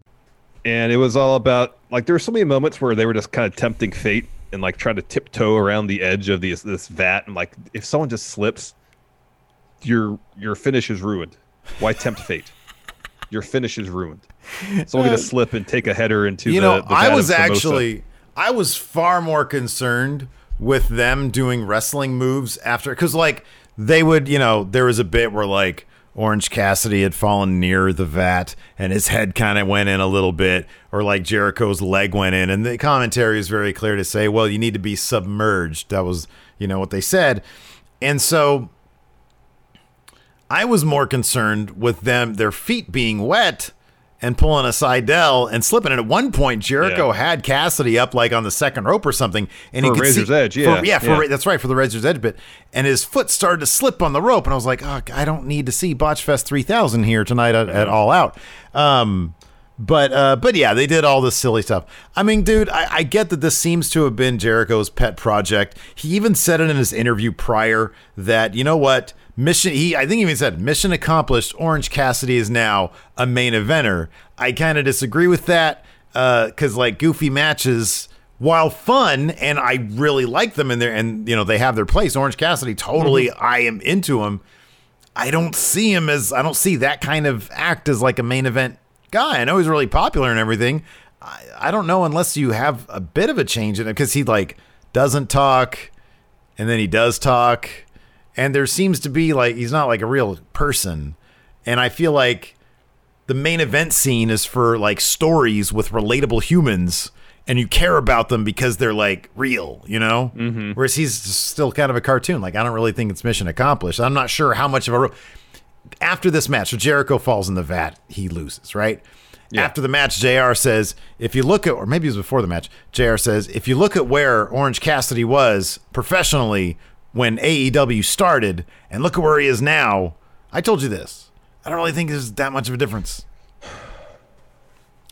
And it was all about like there were so many moments where they were just kind of tempting fate and like trying to tiptoe around the edge of this this vat and like if someone just slips, your your finish is ruined. Why tempt fate? Your finish is ruined. Someone gonna uh, slip and take a header into you the. know, the I was actually I was far more concerned with them doing wrestling moves after because like they would, you know, there was a bit where like Orange Cassidy had fallen near the vat and his head kind of went in a little bit, or like Jericho's leg went in. And the commentary is very clear to say, well, you need to be submerged. That was, you know, what they said. And so I was more concerned with them, their feet being wet and pulling a Sydal and slipping. And at one point, Jericho Yeah. had Cassidy up like on the second rope or something, and For he could Razor's see, Edge, for- yeah, yeah, for, yeah. That's right for the Razor's Edge bit. And his foot started to slip on the rope, and I was like, oh, I don't need to see Botchfest 3000 here tonight at, at All Out. Um, but uh, but yeah, they did all this silly stuff. I mean, dude, I, I get that this seems to have been Jericho's pet project. He even said it in his interview prior that you know what mission. He I think he even said mission accomplished. Orange Cassidy is now a main eventer. I kind of disagree with that uh, because like goofy matches. While fun, and I really like them in there, and you know they have their place. Orange Cassidy, totally, mm-hmm. I am into him. I don't see him as I don't see that kind of act as like a main event guy. I know he's really popular and everything. I, I don't know unless you have a bit of a change in it because he like doesn't talk and then he does talk and there seems to be like he's not like a real person and I feel like the main event scene is for like stories with relatable humans and you care about them because they're like real, you know? Mm-hmm. Whereas he's still kind of a cartoon. Like, I don't really think it's mission accomplished. I'm not sure how much of a. ro- After this match, so Jericho falls in the vat, he loses, right? After the match, JR says, if you look at, or maybe it was before the match, JR says, if you look at where Orange Cassidy was professionally when AEW started and look at where he is now, I told you this. I don't really think there's that much of a difference.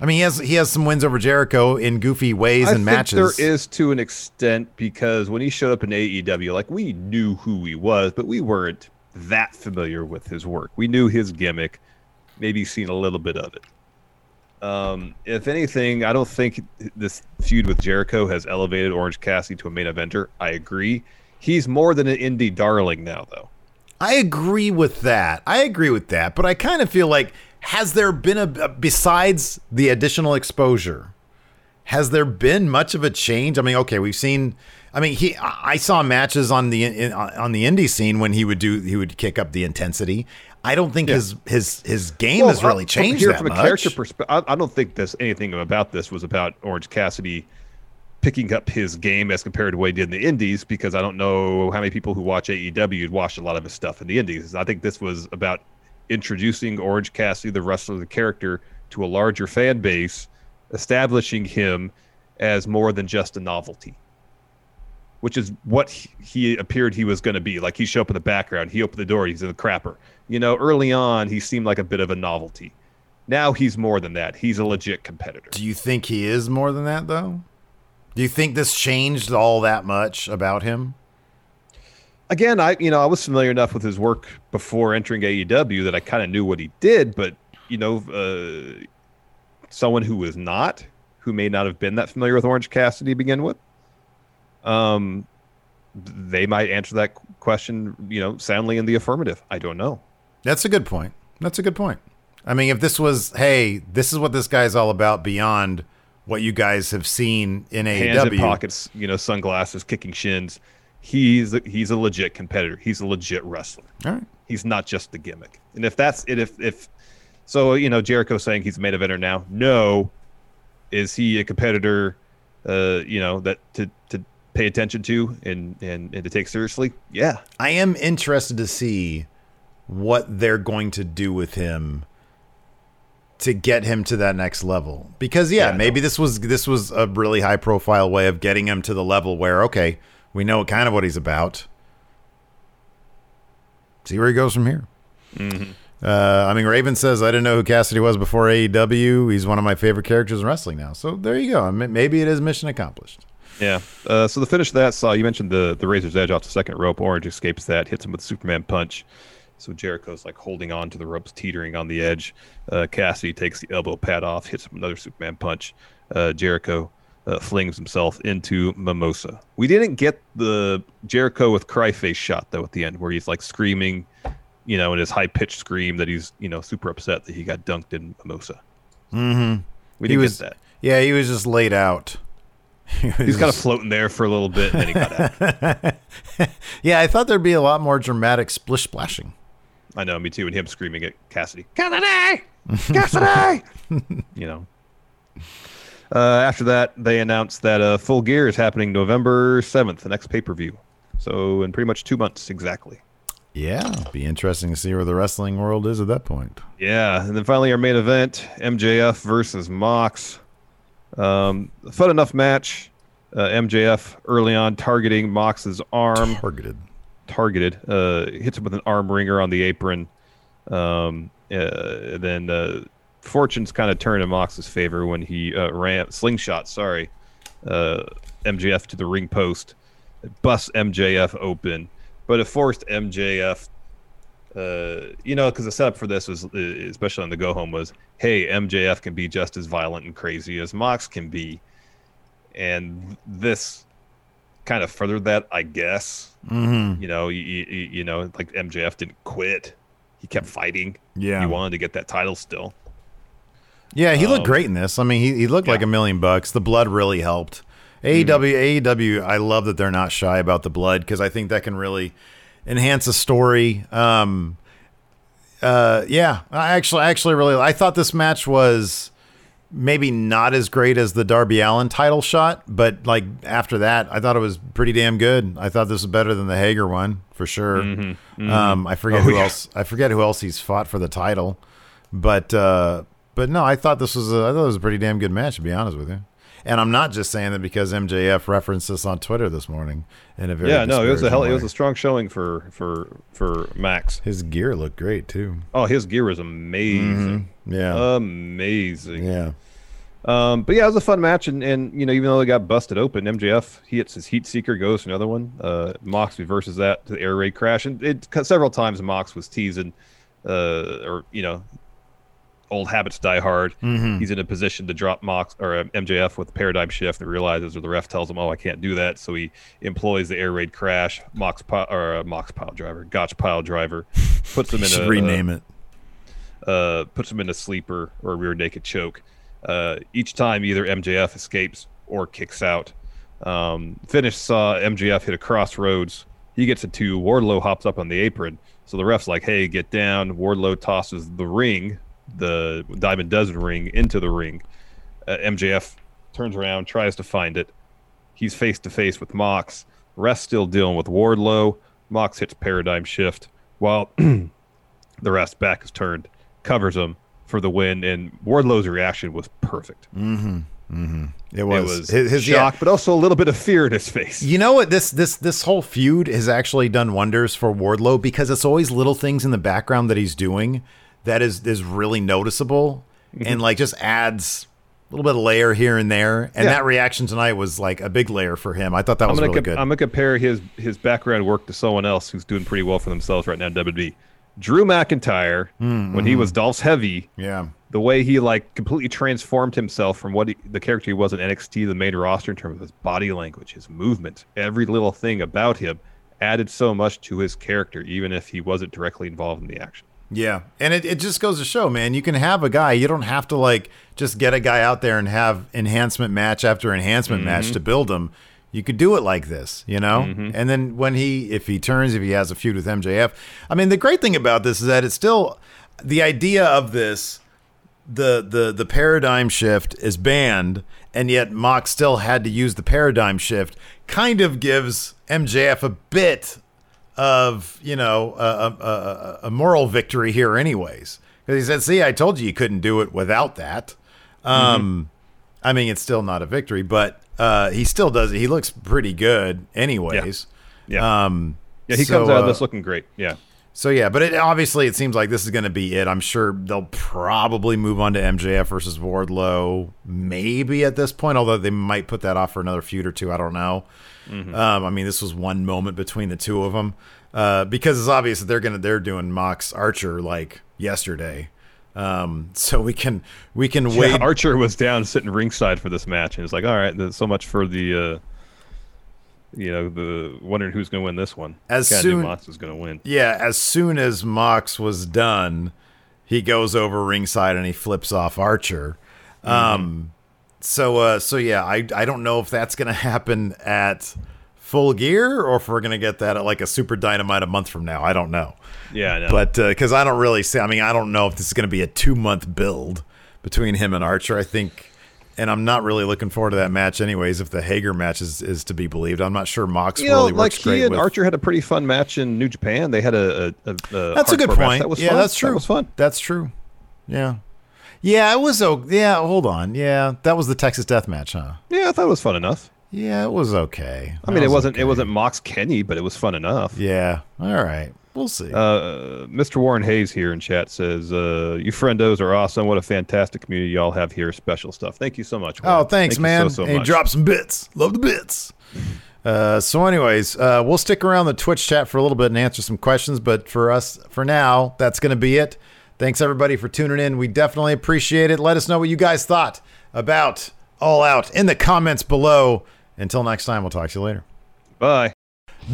I mean, he has he has some wins over Jericho in goofy ways I and think matches. there is to an extent because when he showed up in AEW, like we knew who he was, but we weren't that familiar with his work. We knew his gimmick, maybe seen a little bit of it. Um, if anything, I don't think this feud with Jericho has elevated Orange Cassidy to a main eventer. I agree. He's more than an indie darling now, though. I agree with that. I agree with that, but I kind of feel like has there been a besides the additional exposure? Has there been much of a change? I mean, okay, we've seen. I mean, he. I saw matches on the on the indie scene when he would do he would kick up the intensity. I don't think his his his game has really changed here that from a much. character perspective. I, I don't think this anything about this was about Orange Cassidy picking up his game as compared to what he did in the Indies, because I don't know how many people who watch AEW watched a lot of his stuff in the Indies. I think this was about introducing Orange Cassidy, the wrestler, the character, to a larger fan base, establishing him as more than just a novelty. Which is what he, he appeared he was going to be. Like he showed up in the background, he opened the door, he's in the crapper. You know, early on, he seemed like a bit of a novelty. Now he's more than that. He's a legit competitor. Do you think he is more than that though? Do you think this changed all that much about him? Again, I you know I was familiar enough with his work before entering AEW that I kind of knew what he did, but you know, uh, someone who was not, who may not have been that familiar with Orange Cassidy to begin with, um, they might answer that question, you know, soundly in the affirmative. I don't know. That's a good point. That's a good point. I mean, if this was, hey, this is what this guy's all about beyond what you guys have seen in Hands in pockets, you know, sunglasses, kicking shins. He's a, he's a legit competitor. He's a legit wrestler. All right. He's not just the gimmick. And if that's it, if if so, you know, Jericho saying he's a main eventer now. No, is he a competitor? Uh, you know that to to pay attention to and and and to take seriously. Yeah, I am interested to see what they're going to do with him to get him to that next level. Because yeah, Yeah, maybe this was this was a really high profile way of getting him to the level where okay, we know kind of what he's about. See where he goes from here. Uh, I mean, Raven says I didn't know who Cassidy was before AEW. He's one of my favorite characters in wrestling now. So there you go. Maybe it is mission accomplished. Yeah. Uh, so the finish of that saw you mentioned the the razor's edge off the second rope. Orange escapes that, hits him with a Superman punch. So Jericho's like holding on to the ropes, teetering on the edge. Uh, Cassidy takes the elbow pad off, hits him another Superman punch. Uh, Jericho uh, flings himself into Mimosa. We didn't get the Jericho with cry face shot though at the end, where he's like screaming, you know, in his high pitched scream that he's you know super upset that he got dunked in Mimosa. Mm-hmm. We didn't was, get that. Yeah, he was just laid out. <laughs> He's kind of floating there for a little bit, and then he got out. <laughs> yeah, I thought there'd be a lot more dramatic splish splashing. I know, me too. And him screaming at Cassidy, Cassidy, <laughs> Cassidy. you know. Uh, after that, they announced that uh, Full Gear is happening November seventh, the next pay per view. So in pretty much two months exactly. Yeah, be interesting to see where the wrestling world is at that point. Yeah, and then finally our main event: MJF versus Mox. Um, fun enough match. Uh, MJF early on targeting Mox's arm. Targeted. Targeted. Uh, hits him with an arm wringer on the apron. Um, uh, then uh, fortunes kind of turned in Mox's favor when he uh, ran slingshot. Sorry, uh, MJF to the ring post, busts MJF open, but it forced MJF. Uh, you know, because the setup for this was, uh, especially on the go home, was hey, MJF can be just as violent and crazy as Mox can be, and this kind of furthered that, I guess. Mm-hmm. You know, you, you, you know, like MJF didn't quit; he kept fighting. Yeah. he wanted to get that title still. Yeah, he looked Um, great in this. I mean, he, he looked like a million bucks. The blood really helped. AEW, AEW, I love that they're not shy about the blood because I think that can really enhance a story. Um, uh, yeah, I actually, actually really, I thought this match was maybe not as great as the Darby Allin title shot, but like after that, I thought it was pretty damn good. I thought this was better than the Hager one for sure. Mhm, mhm. Um, I forget Oh, who yeah. else. I forget who else he's fought for the title, but uh, but no, I thought this was a, I thought it was a pretty damn good match to be honest with you. And I'm not just saying that because MJF referenced this on Twitter this morning in a very yeah, no, it was a hell. It was a strong showing for for for Mox. His gear looked great too. Oh, his gear was amazing. Mhm. Yeah. amazing. Yeah. Um, but yeah, it was a fun match, and, and you know, even though they got busted open, MJF he hits his Heat Seeker, goes for another one. Uh, Mox reverses that to the air raid crash, and it several times Mox was teasing, uh, or you know, old habits die hard. Mhm. He's in a position to drop Mox or uh, MJF with paradigm shift, and realizes, or the ref tells him, "Oh, I can't do that," so he employs the air raid crash. Mox pi- or uh, Mox pile driver, Gotch pile driver, <laughs> puts him in Should a rename it. uh, puts him in a sleeper or a rear naked choke. Uh, each time, either MJF escapes or kicks out. Um, finish saw MJF hit a crossroads. He gets a two. Wardlow hops up on the apron. So the ref's like, hey, get down. Wardlow tosses the ring, the Diamond Dozen ring, into the ring. Uh, MJF turns around, tries to find it. He's face to face with Mox. Rest still dealing with Wardlow. Mox hits paradigm shift while <clears throat> the rest back is turned, covers him for the win, and Wardlow's reaction was perfect. Mm-hmm. Mm-hmm. It was, it was his, his- shock, yeah. but also a little bit of fear in his face. You know what? This this this whole feud has actually done wonders for Wardlow because it's always little things in the background that he's doing that is is really noticeable and like just adds a little bit of layer here and there. And Yeah. that reaction tonight was like a big layer for him. I thought that I'm was really com- good. I'm gonna compare his his background work to someone else who's doing pretty well for themselves right now in WWE. Drew McIntyre, Mm, when he mhm. was Dolph's heavy, yeah, the way he like completely transformed himself from what he, the character he was in NXT, the main roster, in terms of his body language, his movement, every little thing about him added so much to his character, even if he wasn't directly involved in the action. Yeah. And it, it just goes to show, man, you can have a guy. You don't have to like just get a guy out there and have enhancement match after enhancement match Mhm. to build him. You could do it like this, you know? Mhm. And then when he, if he turns, if he has a feud with MJF, I mean, the great thing about this is that it's still the idea of this, the, the, the paradigm shift is banned, and yet Mox still had to use the paradigm shift, kind of gives MJF a bit of you know a, a, a, moral victory here anyways because he said see i told you you couldn't do it without that um i mean it's still not a victory but uh he still does it he looks pretty good anyways Yeah. um Yeah, he so, comes out of uh, this looking great. Yeah. so yeah, but it obviously it seems like this is going to be it. I'm sure they'll probably move on to MJF versus Wardlow, maybe at this point. Although they might put that off for another feud or two. I don't know. Mhm. Um, I mean, this was one moment between the two of them uh, because it's obvious that they're gonna they're doing Mox Archer like yesterday. Um, so we can we can Yeah, wait. Archer was down sitting ringside for this match, and it's like, all right, so much for the, uh, you know, the wondering who's going to win this one. As soon- Mox is going to win. Yeah, as soon as Mox was done, he goes over ringside and he flips off Archer. Mm-hmm. Um, So uh, so yeah, I I don't know if that's gonna happen at full gear or if we're gonna get that at like a super dynamite a month from now. I don't know. Yeah, I know. But because I don't really see, I mean, I don't know if this is gonna be a two month build between him and Archer. I think. And I'm not really looking forward to that match, anyways. If the Hager match is, is to be believed, I'm not sure Mox you know, really like works he and with. Archer had a pretty fun match in New Japan. They had a, a, a, a That's a good hardcore match. point. That was yeah, fun. that's true. That was fun. That's true. Yeah. Yeah, it was okay. Yeah, hold on. Yeah, that was the Texas Death Match, huh? Yeah, I thought it was fun enough. Yeah, it was okay. I mean, That it was wasn't okay. it wasn't Mox Kenny, but it was fun enough. Yeah. All right. We'll see. Uh, Mr. Warren Hayes here in chat says, uh, "You friendos are awesome. What a fantastic community y'all have here. Special stuff. Thank you so much." oh, thanks, Thank you man. So, so much. drop some bits. Love the bits. Uh, so, anyways, uh, we'll stick around the Twitch chat for a little bit and answer some questions. But for us, for now, that's going to be it. Thanks everybody for tuning in. We definitely appreciate it. Let us know what you guys thought about All Out in the comments below. Until next time, we'll talk to you later. Bye.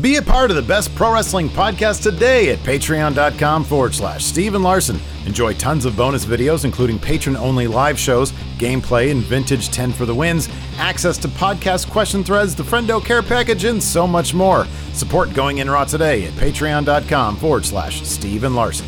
Be a part of the best pro wrestling podcast today at patreon.com forward slash Steve and Larson. Enjoy tons of bonus videos, including patron only live shows, gameplay, and vintage 10 for the wins, access to podcast question threads, the Friendo Care Package, and so much more. Support Going In Raw today at patreon.com forward slash Steve and Larson.